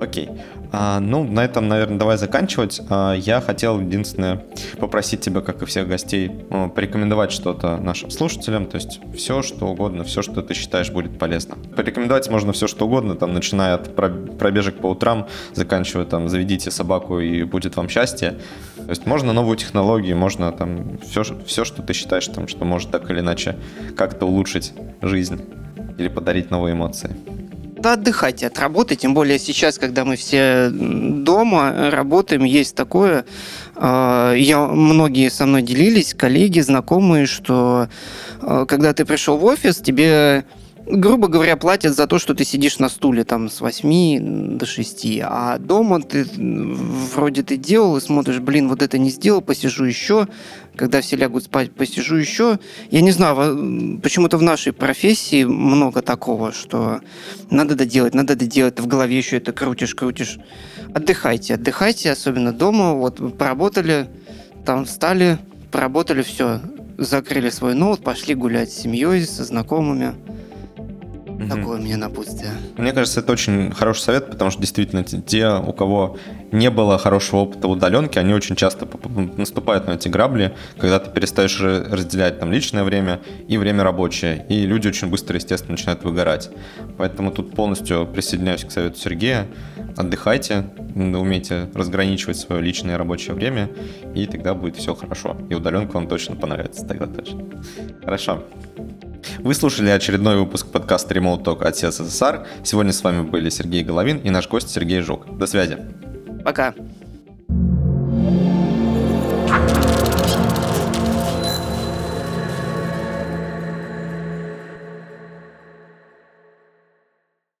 Окей. А, ну, на этом, наверное, давай заканчивать. А, я хотел, единственное, попросить тебя, как и всех гостей, порекомендовать что-то нашим слушателям, то есть все, что угодно, все, что ты считаешь будет полезно. Порекомендовать можно все, что угодно, там, начиная от пробежек по утрам, заканчивая там, заведите собаку и будет вам счастье. То есть можно новую технологию, можно там все, все что ты считаешь, там, что может так или иначе как-то улучшить жизнь или подарить новые эмоции да отдыхайте от работы, тем более сейчас, когда мы все дома работаем, есть такое. А, я, многие со мной делились, коллеги, знакомые, что а, когда ты пришел в офис, тебе грубо говоря, платят за то, что ты сидишь на стуле там с 8 до 6, а дома ты вроде ты делал и смотришь, блин, вот это не сделал, посижу еще, когда все лягут спать, посижу еще. Я не знаю, почему-то в нашей профессии много такого, что надо доделать, надо доделать, ты в голове еще это крутишь, крутишь. Отдыхайте, отдыхайте, особенно дома, вот поработали, там встали, поработали, все, закрыли свой ноут, пошли гулять с семьей, со знакомыми. Угу. Такое мне напутствие. Мне кажется, это очень хороший совет, потому что действительно те, у кого не было хорошего опыта удаленки, они очень часто наступают на эти грабли, когда ты перестаешь разделять там личное время и время рабочее, и люди очень быстро, естественно, начинают выгорать. Поэтому тут полностью присоединяюсь к совету Сергея. Отдыхайте, умейте разграничивать свое личное и рабочее время, и тогда будет все хорошо. И удаленка вам точно понравится тогда точно. Хорошо. Вы слушали очередной выпуск подкаста Remote Talk от СССР. Сегодня с вами были Сергей Головин и наш гость Сергей Жук. До связи. Пока.